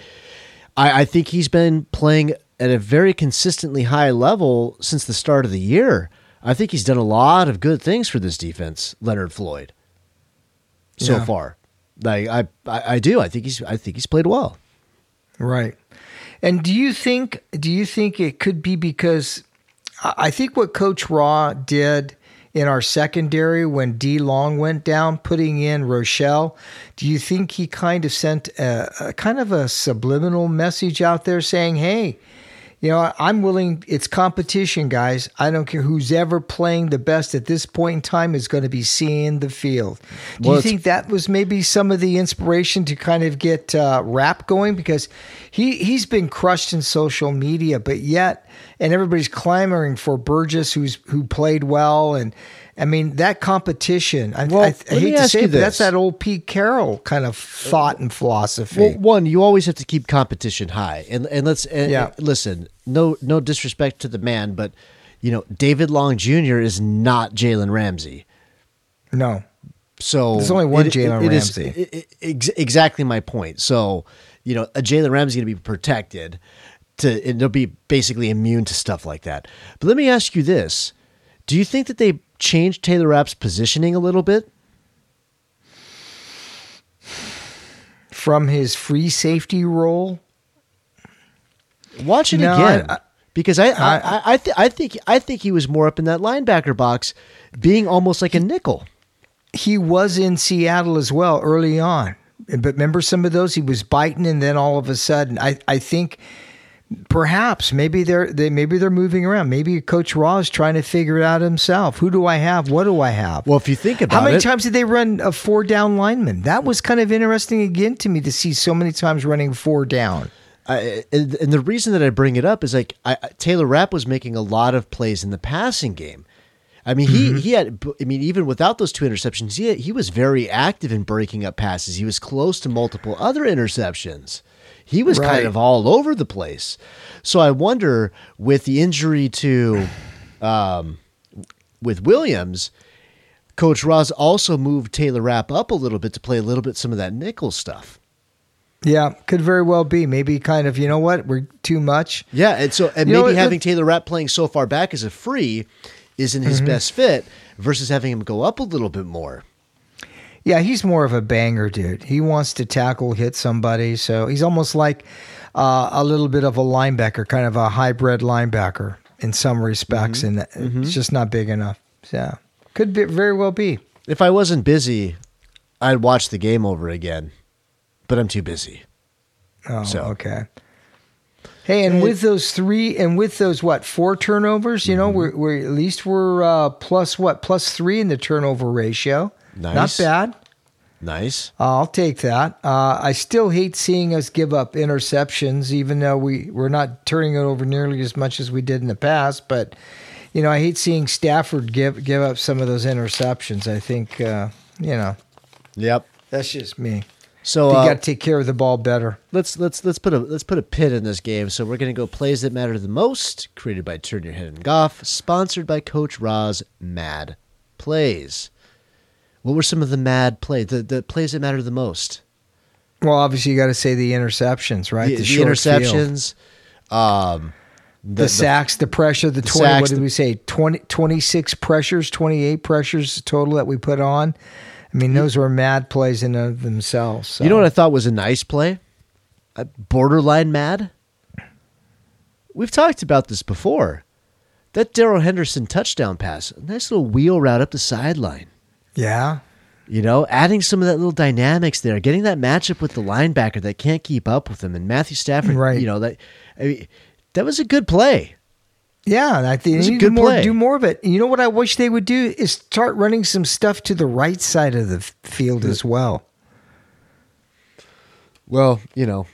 I, I think he's been playing at a very consistently high level since the start of the year. I think he's done a lot of good things for this defense, Leonard Floyd, so yeah. far. Like I, I, I do. I think he's. I think he's played well. Right. And do you think? Do you think it could be because? I think what Coach Raw did in our secondary when D Long went down, putting in Rochell. Do you think he kind of sent a, a, kind of a subliminal message out there saying, "Hey, you know, I'm willing. It's competition, guys. I don't care who's ever playing the best at this point in time is going to be seeing the field. Do well, you think that was maybe some of the inspiration to kind of get uh, Rapp going because he he's been crushed in social media, but yet, and everybody's clamoring for Burgess, who's who played well and I mean, that competition, I, well, I, I hate to say it, that's that old Pete Carroll kind of thought and philosophy. Well, one, you always have to keep competition high. And and let's and, yeah. Listen, no no disrespect to the man, but you know, David Long Jr. is not Jalen Ramsey. No. So there's only one Jalen Ramsey. Is, it, exactly my point. So, you know, a Jalen Ramsey going to be protected to and they'll be basically immune to stuff like that. But let me ask you this. Do you think that they changed Taylor Rapp's positioning a little bit? From his free safety role? Watch it no, again. I, I, because I I, I, I, th- I think I think he was more up in that linebacker box, being almost like a nickel. He was in Seattle as well early on, but remember some of those he was biting, and then all of a sudden, I I think Perhaps maybe they're they maybe they're moving around. Maybe Coach Raw is trying to figure it out himself. Who do I have? What do I have? Well, if you think about it. how many it, times did they run a four down lineman? That was kind of interesting again to me to see so many times running four down. I, and, and the reason that I bring it up is like I, Taylor Rapp was making a lot of plays in the passing game. I mean, he, mm-hmm. he had, I mean, even without those two interceptions, he, had, he was very active in breaking up passes. He was close to multiple other interceptions. He was right. kind of all over the place. So I wonder with the injury to um, with Williams, Coach Ross also moved Taylor Rapp up a little bit to play a little bit some of that nickel stuff. Yeah, could very well be. Maybe kind of, you know what? We're too much. Yeah, and so and You maybe what, having Taylor Rapp playing so far back as a free isn't his best fit versus having him go up a little bit more. Yeah, he's more of a banger dude. He wants to tackle, hit somebody. So he's almost like uh, a little bit of a linebacker, kind of a hybrid linebacker in some respects, and it's just not big enough. Yeah, could be, very well be. If I wasn't busy, I'd watch the game over again, but I'm too busy. Oh, So- okay. Hey, and with those three, and with those what four turnovers, you know, Mm-hmm. we're, we're at least we're uh, plus what plus three in the turnover ratio. Not bad. Nice. I'll take that. Uh, I still hate seeing us give up interceptions, even though we we're not turning it over nearly as much as we did in the past. But you know, I hate seeing Stafford give give up some of those interceptions. I think uh, you know Yep. that's just me. So You uh, got to take care of the ball better. let's let's let's put a let's put a pin in this game. So we're gonna go plays that matter the most, created by Turn Your Head and Goff, sponsored by Coach Roz Mad Plays. What were some of the mad plays? The the plays that matter the most? Well, obviously you got to say the interceptions, right? The, the short interceptions. Um, the, sacks, the pressure, the, the 20, what did the- we say? 20, 26 pressures, 28 pressures total that we put on. I mean, those were mad plays in of themselves. so. You know what I thought was a nice play? A borderline mad. We've talked about this before. That Darrell Henderson touchdown pass, a nice little wheel route up the sideline. Yeah. You know, adding some of that little dynamics there, getting that matchup with the linebacker that can't keep up with him, and Matthew Stafford. Right. You know that. I mean, that was a good play. Yeah, and I think It's they a good more, play. do more of it. You know what I wish they would do is start running some stuff to the right side of the field as well. Well, you know,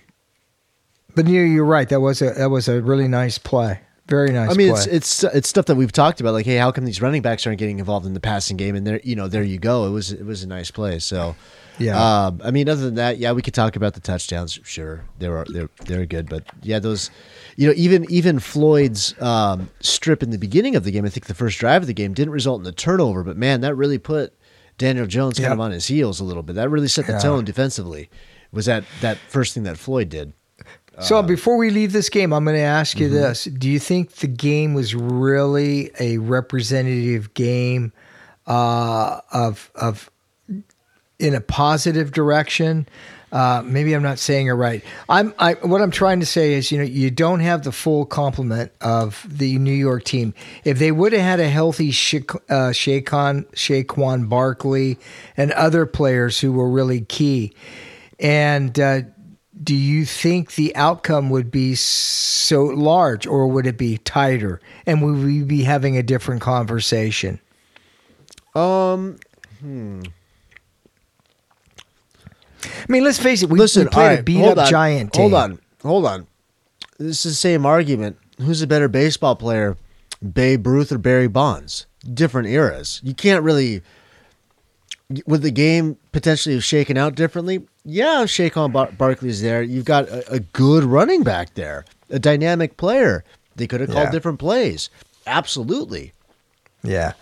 But you you're right. That was a that was a really nice play. Very nice. I mean, play. it's it's it's stuff that we've talked about. Like, hey, how come these running backs aren't getting involved in the passing game? And there, you know, there you go. It was it was a nice play. So, Yeah. Um, I mean, other than that, yeah, we could talk about the touchdowns. Sure, they were they're they're good, but yeah, those, you know, even even Floyd's um, strip in the beginning of the game. I think the first drive of the game didn't result in the turnover, but man, that really put Daniel Jones kind Yep. of on his heels a little bit. That really set the Yeah. tone defensively. Was that that first thing that Floyd did? So before we leave this game, I'm going to ask Mm-hmm. you this: Do you think the game was really a representative game uh, of of in a positive direction? Uh, maybe I'm not saying it right. I'm I, what I'm trying to say is, you know, you don't have the full complement of the New York team. If they would have had a healthy Sha- uh, Saquon Saquon Barkley and other players who were really key, and uh, do you think the outcome would be so large or would it be tighter? And would we be having a different conversation? Um, hmm. I mean, let's face it, we, Listen, we played all a beat up on, giant team. Hold on, hold on. This is the same argument. Who's a better baseball player, Babe Ruth or Barry Bonds? Different eras. You can't really. With the game potentially have shaken out differently, yeah, Saquon Bar- Barkley's there. You've got a, a good running back there, a dynamic player. They could have called Yeah. different plays. Absolutely. Yeah,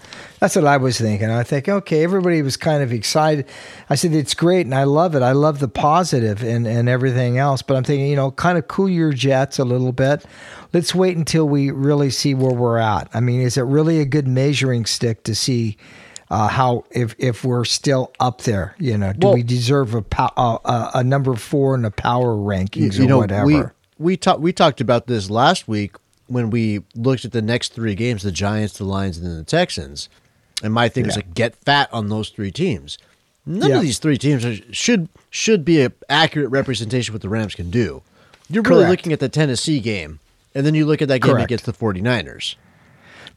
that's what I was thinking. I think, okay, everybody was kind of excited. I said, it's great and I love it. I love the positive and, and everything else. But I'm thinking, you know, kind of cool your jets a little bit. Let's wait until we really see where we're at. I mean, is it really a good measuring stick to see uh, how if if we're still up there? You know, do Well- we deserve a, pow- uh, a number four in the power rankings you or know, whatever? we we talked we talked about this last week when we looked at the next three games: the Giants, the Lions, and then the Texans. And my thing was Yeah. like, get fat on those three teams. None Yeah. of these three teams are, should should be an accurate representation of what the Rams can do. You're really looking at the Tennessee game, and then you look at that game Correct. against the 49ers.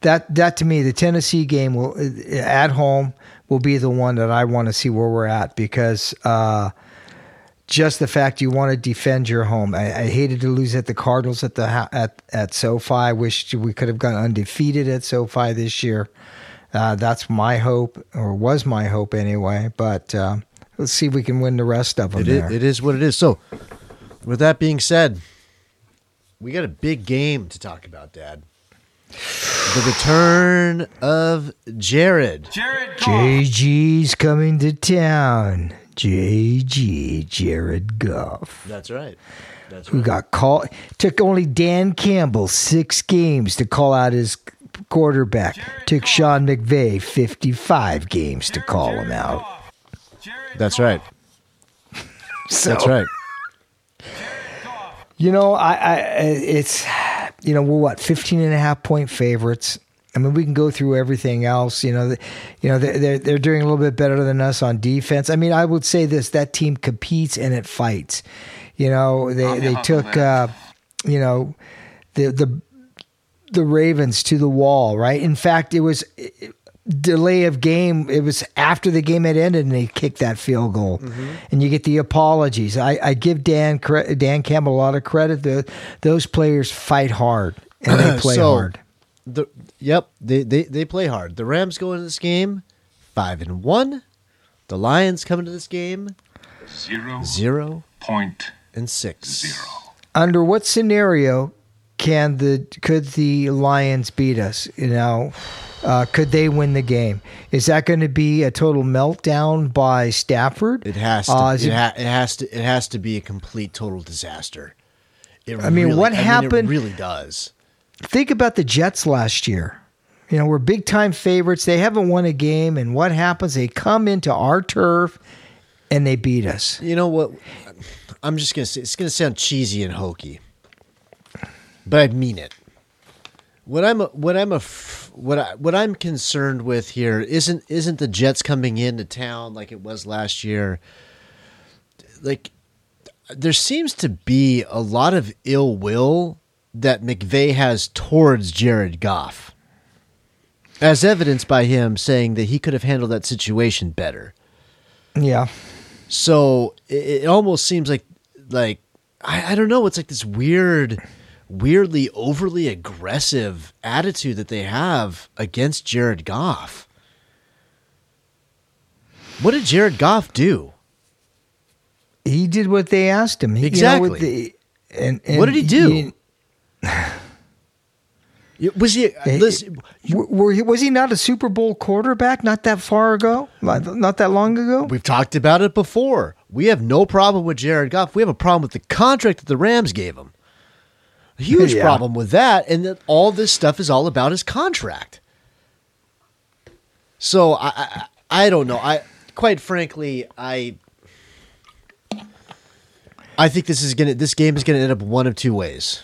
That that to me, the Tennessee game will at home will be the one that I want to see where we're at because uh, just the fact you want to defend your home. I, I hated to lose at the Cardinals at the at at SoFi. I wish we could have gone undefeated at SoFi this year. Uh, that's my hope, or was my hope anyway. But uh, let's see if we can win the rest of them. It there. is, it is what it is. So, with that being said, we got a big game to talk about, Dad. The return of Jared. JG's coming to town. JG Jared Goff. That's right. That's right. Who got called took only Dan Campbell six games to call out his quarterback. Took Sean McVay fifty five games to call him out. That's right. So, That's right. You know, I, I it's you know, we're what 15 and a half point favorites. I mean, we can go through everything else. You know, the, you know they're, they're they're doing a little bit better than us on defense. I mean, I would say this: that team competes and it fights. You know, they they took uh, you know the the the Ravens to the wall, right? In fact, it was delay of game. It was after the game had ended, and they kicked that field goal, mm-hmm. and you get the apologies. I, I give Dan cre- Dan Campbell a lot of credit. The, those players fight hard and they play So- hard. The, yep, they, they they play hard. The Rams go into this game five and one. The Lions come into this game Zero zero point and six. Under what scenario can the could the Lions beat us? You know, uh, could they win the game? Is that going to be a total meltdown by Stafford? It has to. Uh, it, it- ha- it has to. It has to be a complete total disaster. It I mean, really- what I mean, happened- it really does. think about the Jets last year. You know, we're big time favorites. They haven't won a game, and what happens? They come into our turf and they beat us. You know what? I'm just gonna say it's gonna sound cheesy and hokey, but I mean it. What I'm what I'm a what I what I'm concerned with here isn't isn't the Jets coming into town like it was last year. Like there seems to be a lot of ill will that McVay has towards Jared Goff, as evidenced by him saying that he could have handled that situation better. Yeah. So it, it almost seems like like I, I don't know. It's like this weird, weirdly overly aggressive attitude that they have against Jared Goff. What did Jared Goff do? He did what they asked him. He, you know, Exactly. the- and, and What did he do? he- Was he? Listen, w- were he, was he not a Super Bowl quarterback not that far ago? Not that long ago? we've talked about it before. We have no problem with Jared Goff. We have a problem with the contract that the Rams gave him. A huge Yeah. problem with that, and that all this stuff is all about his contract. So I, I, I don't know. I quite frankly, I, I think this is gonna. This game is gonna end up one of two ways.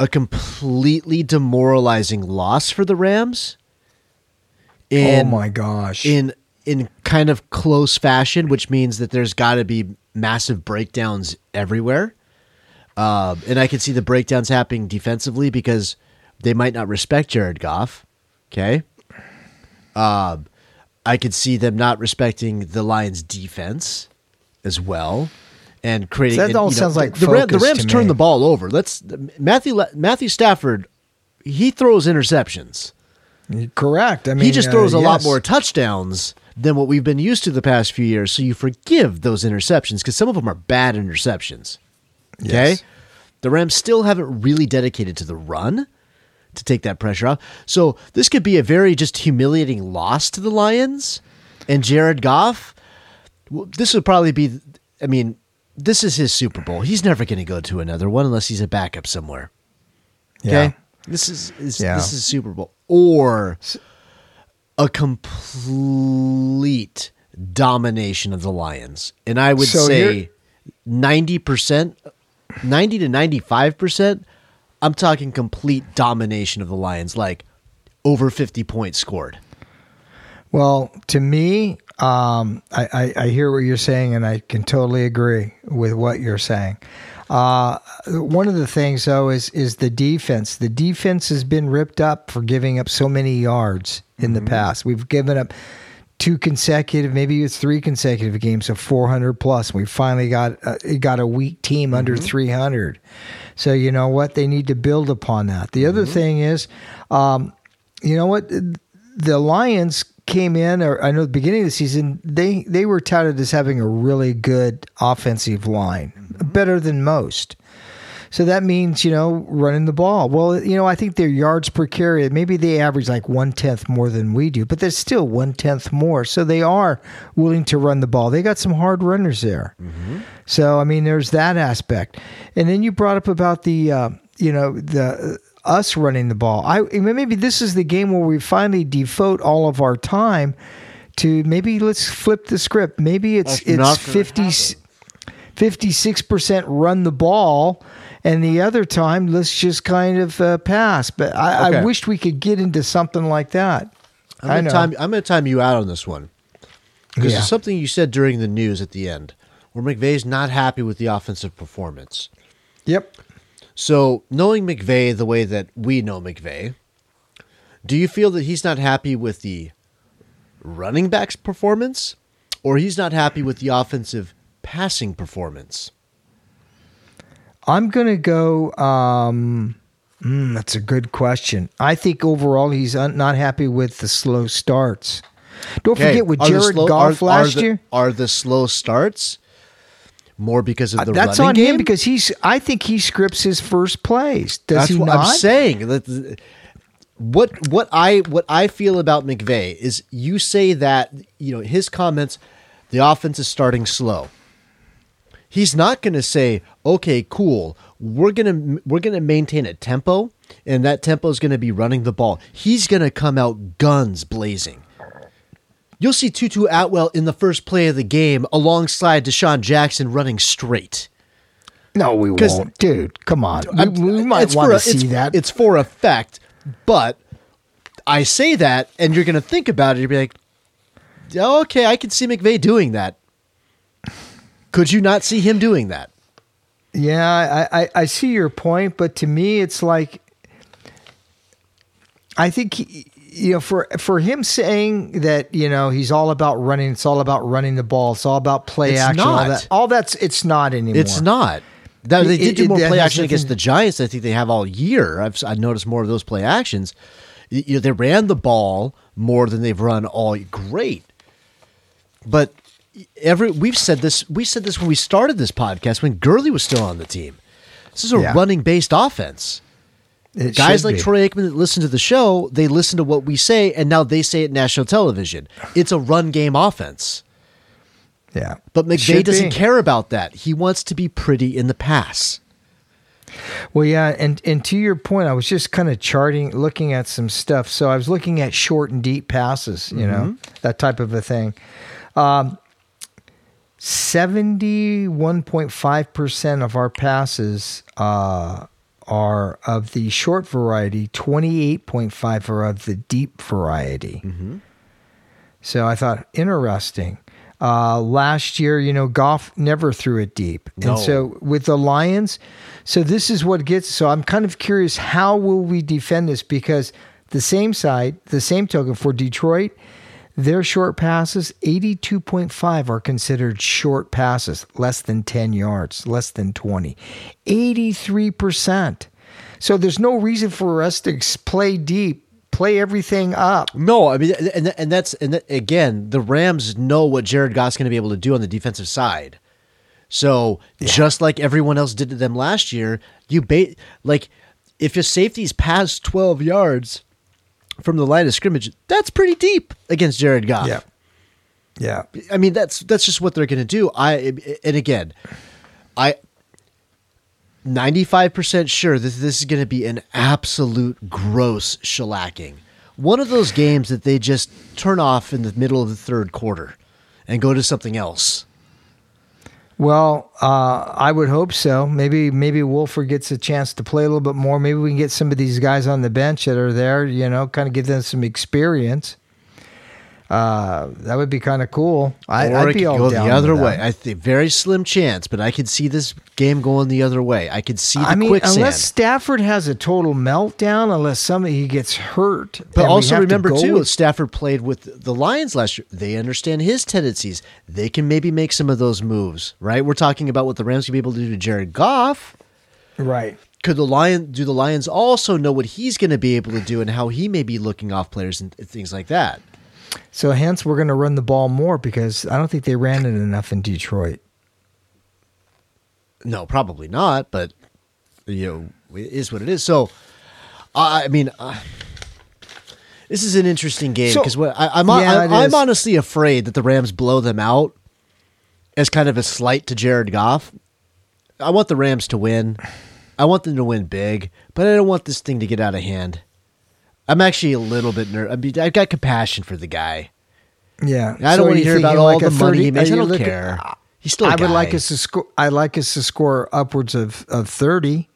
A completely demoralizing loss for the Rams. oh my gosh. in in kind of close fashion, which means that there's got to be massive breakdowns everywhere. Um, and I can see the breakdowns happening defensively because they might not respect Jared Goff. Okay. Um, I could see them not respecting the Lions' defense as well, and creating. That and, all you know, sounds like the, Ram- the Rams turn me. the ball over. Let's Matthew Matthew Stafford. He throws interceptions Correct. I mean, he just uh, throws a lot more touchdowns than what we've been used to the past few years. So you forgive those interceptions because some of them are bad interceptions. Okay. Yes. The Rams still haven't really dedicated to the run to take that pressure off. So this could be a very just humiliating loss to the Lions and Jared Goff. This would probably be, I mean, this is his Super Bowl. He's never going to go to another one unless he's a backup somewhere. Okay. Yeah. This is, is Yeah. this is Super Bowl or a complete domination of the Lions. And I would So say 90%, 90 to 95%, I'm talking complete domination of the Lions, like over 50 points scored. Well, to me, um, I, I, I hear what you're saying, and I can totally agree with what you're saying. Uh, one of the things, though, is is the defense. The defense has been ripped up for giving up so many yards in the past. We've given up two consecutive, maybe it's three consecutive games of 400 plus. We finally got uh, got a weak team under 300. So you know what? They need to build upon that. The other thing is, um, you know what? The Lions came in, or I know at the beginning of the season, they they were touted as having a really good offensive line, better than most. So that means, you know, running the ball. Well, you know, I think their yards per carry, maybe they average like one tenth more than we do, but there's still one tenth more. So they are willing to run the ball. They got some hard runners there. So, I mean, there's that aspect. And then you brought up about the, uh, you know, the us running the ball. I maybe this is the game where we finally devote all of our time to maybe let's flip the script. Maybe it's That's it's gonna 50 56% run the ball and the other time let's just kind of uh, pass. But I, Okay. I wished we could get into something like that. I'm I gonna know. time I'm gonna time you out on this one because Yeah. there's something you said during the news at the end where McVay's not happy with the offensive performance. Yep. So, knowing McVay the way that we know McVay, do you feel that he's not happy with the running back's performance or he's not happy with the offensive passing performance? I'm going to go. Um, mm, that's a good question. I think overall he's un- not happy with the slow starts. Don't Okay, forget with are Jared slow- Goff are- are last the- year. Are the slow starts more because of the That's running on game? him because he's. I think he scripts his first plays. Does That's he what not? I'm saying. That- What what I what I feel about McVay is you say that you know his comments, the offense is starting slow. He's not going to say, "Okay, cool, we're gonna we're gonna maintain a tempo, and that tempo is going to be running the ball." He's going to come out guns blazing. You'll see Tutu Atwell in the first play of the game alongside DeSean Jackson running straight. No, we won't, dude. Come on, we, I'm- we might want to see it's, that. It's for effect, but I say that, and you're going to think about it. You'll be like, "Oh, okay, I can see McVay doing that. Could you not see him doing that? Yeah, I, I, I see your point, but to me, it's like I think he, you know for for him saying that you know he's all about running, it's all about running the ball, it's all about play It's action, all that. All that's it's not anymore. It's not. That, they It- did do it- more that play action against the Giants. I think they have all year. I've I noticed more of those play actions. You know, they ran the ball more than they've run all. Great, but every we've said this. We said this when we started this podcast when Gurley was still on the team. This is a Yeah. running based offense. It Guys like be. Troy Aikman that listen to the show, they listen to what we say, and now they say it national television. It's a run game offense. yeah, But McVay doesn't be. care about that. He wants to be pretty in the pass. Well, yeah, and and to your point, I was just kind of charting, looking at some stuff. So I was looking at short and deep passes, you know, that type of a thing. Um, Seventy-one point five percent of our passes uh, are of the short variety. Twenty-eight point five are of the deep variety. So I thought interesting. Uh, last year, you know, Goff never threw it deep, No. and so with the Lions, so this is what gets. So I'm kind of curious, how will we defend this? Because the same side, the same token for Detroit, their short passes, 82.5 are considered short passes, less than 10 yards, less than 20, 83 percent. So there's no reason for us to play deep, play everything up. No, I mean, and and that's and that, again, the Rams know what Jared Goff's going to be able to do on the defensive side. So just like everyone else did to them last year, you bait like if your safety's past twelve yards from the line of scrimmage, that's pretty deep against Jared Goff. Yeah. Yeah. I mean that's that's just what they're going to do. I and again, I. 95% sure that this is going to be an absolute gross shellacking. One of those games that they just turn off in the middle of the third quarter and go to something else. Well, uh, I would hope so. Maybe maybe Wolford gets a chance to play a little bit more. Maybe we can get some of these guys on the bench that are there. You know, kind of give them some experience. Uh, that would be kind of cool. I, or I'd it be could all go the other way. I think very slim chance, but I could see this game going the other way. I could see the I mean, quicksand. unless Stafford has a total meltdown, unless somebody he gets hurt. But also have to remember too, with- Stafford played with the Lions last year. They understand his tendencies. They can maybe make some of those moves, right? We're talking about what the Rams can be able to do to Jared Goff. right. Could the Lion do the Lions also know what he's going to be able to do and how he may be looking off players and things like that? So hence we're going to run the ball more because I don't think they ran it enough in Detroit. No, probably not. But you know, it is what it is. So, I mean, uh, this is an interesting game because I, I'm Yeah, I, it I'm honestly afraid that the Rams blow them out as kind of a slight to Jared Goff. I want the Rams to win. I want them to win big, but I don't want this thing to get out of hand. I'm actually a little bit nervous. I mean, I've got compassion for the guy. Yeah, I don't So want to hear about all like the money he makes. I don't looking- care. He's still. I would like us to score. I like us to score upwards of, of thirty,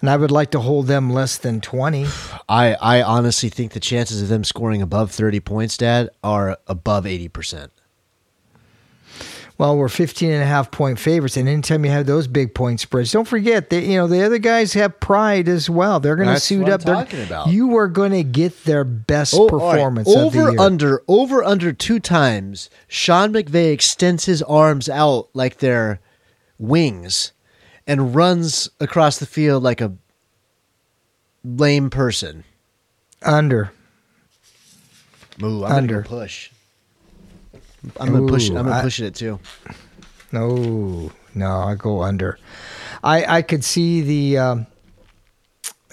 and I would like to hold them less than twenty. I, I honestly think the chances of them scoring above 30 points, Dad, are above 80%. Well, we're 15 and a half point favorites, and anytime you have those big point spreads, don't forget that you know the other guys have pride as well. They're going to suit up. They're- talking about. You are going to get their best Oh, right. performance the over under over under two times sean mcvay extends his arms out like they're wings and runs across the field like a lame person under. Ooh, I'm Under. push i'm gonna push it i'm gonna I- push it too No, no, I go under. I I could see the. Um,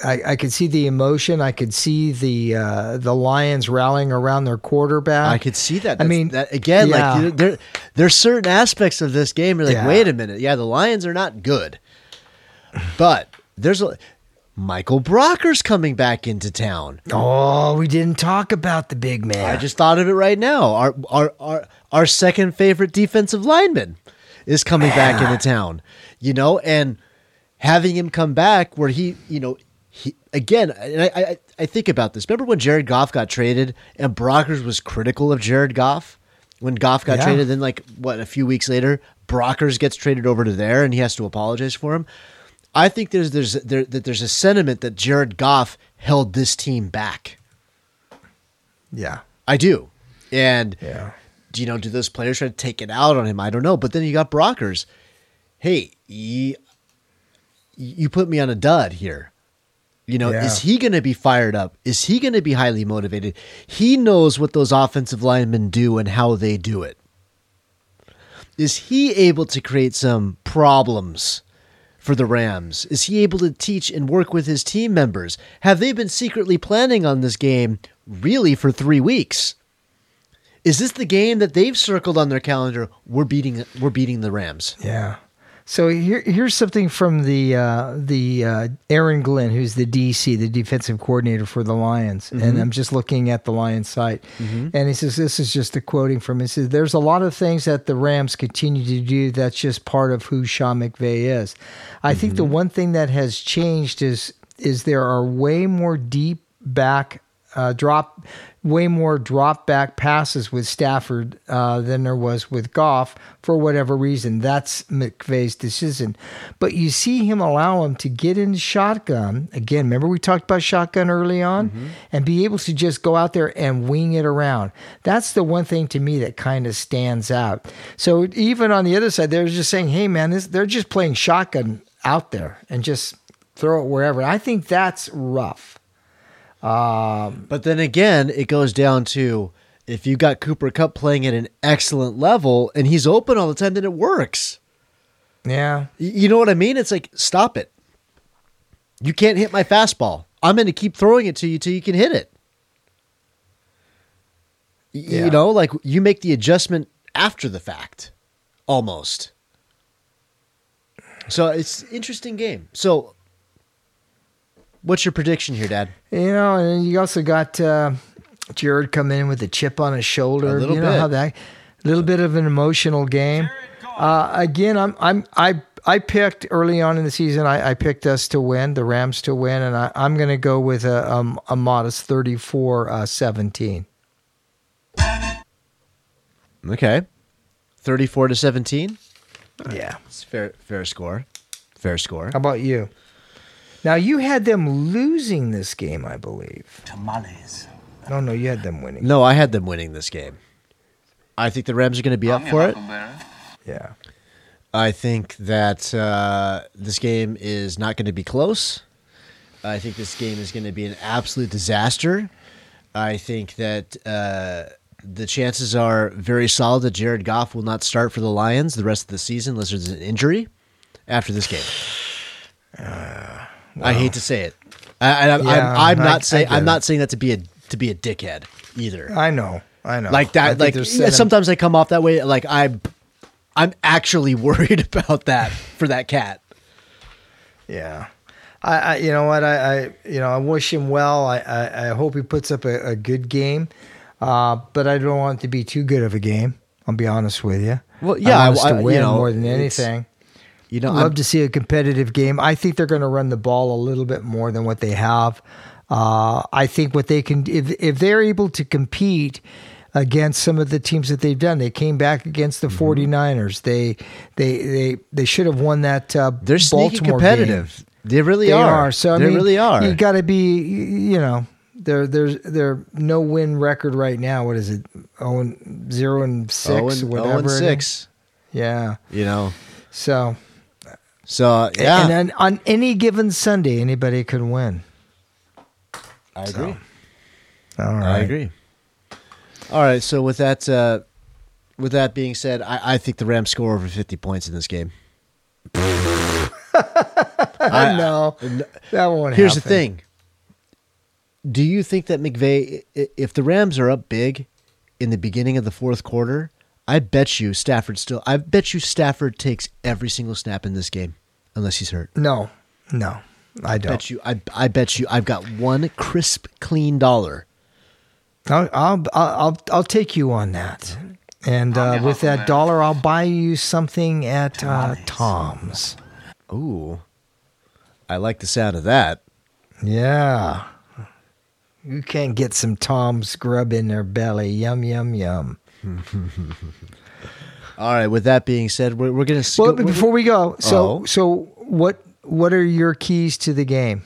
I, I could see the emotion. I could see the uh, the Lions rallying around their quarterback. I could see that. I mean, that again, yeah. like there, there's certain aspects of this game. You're like, Yeah. wait a minute, yeah, the Lions are not good, but there's a Michael Brockers coming back into town. Oh, we didn't talk about the big man. I just thought of it right now. Our our our our second favorite defensive lineman is coming back into town. You know, and having him come back where he, you know, he again. And I I, I think about this. Remember when Jared Goff got traded and Brockers was critical of Jared Goff when Goff got Yeah. traded. Then like what a few weeks later, Brockers gets traded over to there and he has to apologize for him. I think there's there's there, that there's a sentiment that Jared Goff held this team back. yeah, I do. And yeah. Do you know, do those players try to take it out on him? I don't know. But then you got Brockers. Hey, you, you put me on a dud here. You know, Yeah. is he going to be fired up? Is he going to be highly motivated? He knows what those offensive linemen do and how they do it. Is he able to create some problems for the Rams? Is he able to teach and work with his team members? Have they been secretly planning on this game really for three weeks? Is this the game that they've circled on their calendar? We're beating we're beating the Rams. Yeah. So here, here's something from the uh, the uh, Aaron Glenn, who's the DC, the defensive coordinator for the Lions, and I'm just looking at the Lions site, and he says this is just a quoting from. He says there's a lot of things that the Rams continue to do. That's just part of who Sean McVay is. I think the one thing that has changed is is there are way more deep back uh, drop, way more drop back passes with Stafford uh, than there was with Goff for whatever reason. That's McVay's decision. But you see him allow him to get in shotgun again. Remember we talked about shotgun early on, and be able to just go out there and wing it around. That's the one thing to me that kind of stands out. So even on the other side, they're just saying, "Hey, man, this, they're just playing shotgun out there and just." Throw it wherever. I think that's rough. Um, but then again, it goes down to if you got Cooper Kupp playing at an excellent level and he's open all the time, then it works. Yeah. You know what I mean? It's like stop it. You can't hit my fastball. I'm going to keep throwing it to you till you can hit it. Yeah. You know, like you make the adjustment after the fact, almost. So it's interesting game. So, what's your prediction here, Dad? You know, and you also got uh, Jared coming in with a chip on his shoulder. A little you know bit. how that a little bit of an emotional game. Uh, again, I'm I'm I I picked early on in the season. I, I picked us to win, the Rams to win, and I, I'm going to go with a, um, a modest 34 uh, 17. Okay, thirty-four to seventeen. Yeah. It's fair, fair score. Fair score. How about you? Now you had them losing this game, I believe. Tamales. No, no, you had them winning. No, I had them winning this game. I think the Rams are going to be up for it. Yeah. I think that uh, this game is not going to be close. I think this game is going to be an absolute disaster. I think that uh, the chances are very solid that Jared Goff will not start for the Lions the rest of the season unless there's an injury after this game. I hate to say it. I, I'm, Yeah, I'm, I'm not saying I'm not saying that to be a to be a dickhead either. I know. I know. like that. Like they're yeah, setting- sometimes I come off that way. Like I'm I'm actually worried about that for that cat. Yeah. I, I you know what I, I you know I wish him well. I I, I hope he puts up a, a good game, uh, but I don't want it to be too good of a game. I'll be honest with you. Well, yeah, I I- to I- you win know, more than anything. You know, love to see a competitive game. I think they're going to run the ball a little bit more than what they have. Uh, I think what they can, if if they're able to compete against some of the teams that they've done, they came back against the Mm-hmm. 49ers. They they they they should have won that. Uh, they're sneaky competitive. Game. They really They are. are. So I they mean, really are. You got to be, you know, there there's there no win record right now. What is it? Oh, and zero and six, oh and, whatever. Oh and six. Yeah. You know. So So yeah, and then on any given Sunday, anybody could win. I agree. All right. I agree. All right. So with that, uh, with that being said, I, I think the Rams score over fifty points in this game. I know that won't. Happen. Here's the thing. Do you think that McVay, if the Rams are up big in the beginning of the fourth quarter, I bet you Stafford still. I bet you Stafford takes every single snap in this game, unless he's hurt. No, no, I don't. Bet you. I, I bet you. I've got one crisp, clean dollar. I'll, I'll I'll I'll take you on that. And uh, with that dollar, I'll buy you something at uh, Tom's. Ooh, I like the sound of that. Yeah. You can't get some Tom's grub in their belly. Yum, yum, yum. All right. With that being said, we're, we're gonna. Well, sco- but before we go, so Oh. so what what are your keys to the game?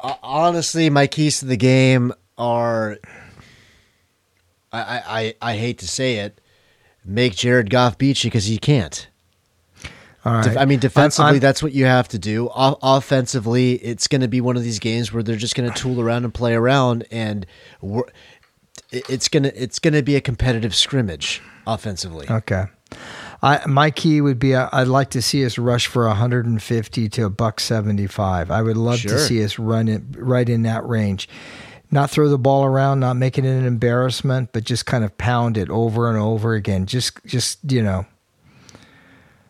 Uh, honestly, my keys to the game are. I, I, I, hate to say it, make Jared Goff beat you because he can't. All right. Def- I mean, defensively, I'm- that's what you have to do. O- offensively, it's going to be one of these games where they're just going to tool around and play around, and it's gonna it's gonna be a competitive scrimmage offensively. Okay. I, my key would be uh, I'd like to see us rush for 150 to a buck 75. I would love Sure. to see us run it right in that range. Not throw the ball around, not making it an embarrassment, but just kind of pound it over and over again. Just just, you know,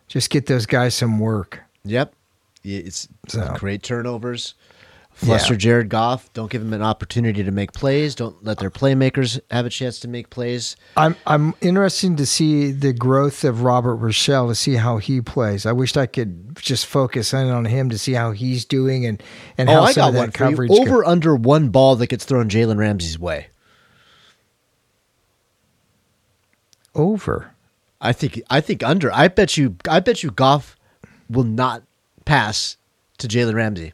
just get those guys some work. Yep, it's So- create turnovers. Fluster Yeah. Jared Goff. Don't give him an opportunity to make plays. Don't let their playmakers have a chance to make plays. I'm I'm interested to see the growth of Robert Rochell to see how he plays. I wish I could just focus in on him to see how he's doing and and oh, how oh, I some got of that one for you. coverage go- Over under one ball that gets thrown Jalen Ramsey's way. over. I think I think under. I bet you. I bet you Goff will not pass to Jalen Ramsey.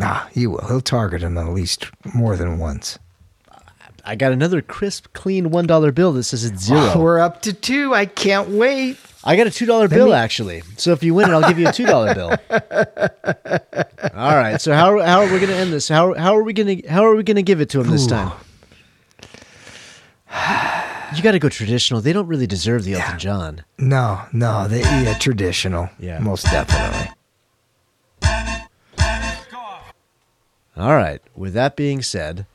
Nah, he will. He'll target him at least more than once. I got another crisp, clean one dollar bill that says it's zero. We're up to two. I can't wait. I got a two dollar bill me- actually. So if you win it, I'll give you a two dollar bill. All right. So how how are we going to end this? How how are we going to how are we going to give it to him this Ooh. time? You got to go traditional. They don't really deserve the Elton John. No, no, they yeah, traditional. Yeah. most definitely. All right. With that being said,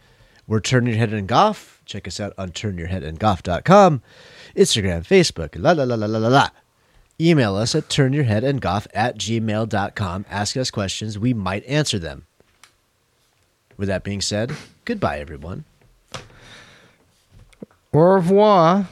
we're Turn Your Head and Golf. Check us out on turnyourheadandgolf.com, Instagram, Facebook, la la la la la la la. Email us at turnyourheadandgolf at gmail.com. Ask us questions. We might answer them. With that being said, goodbye, everyone. Au revoir.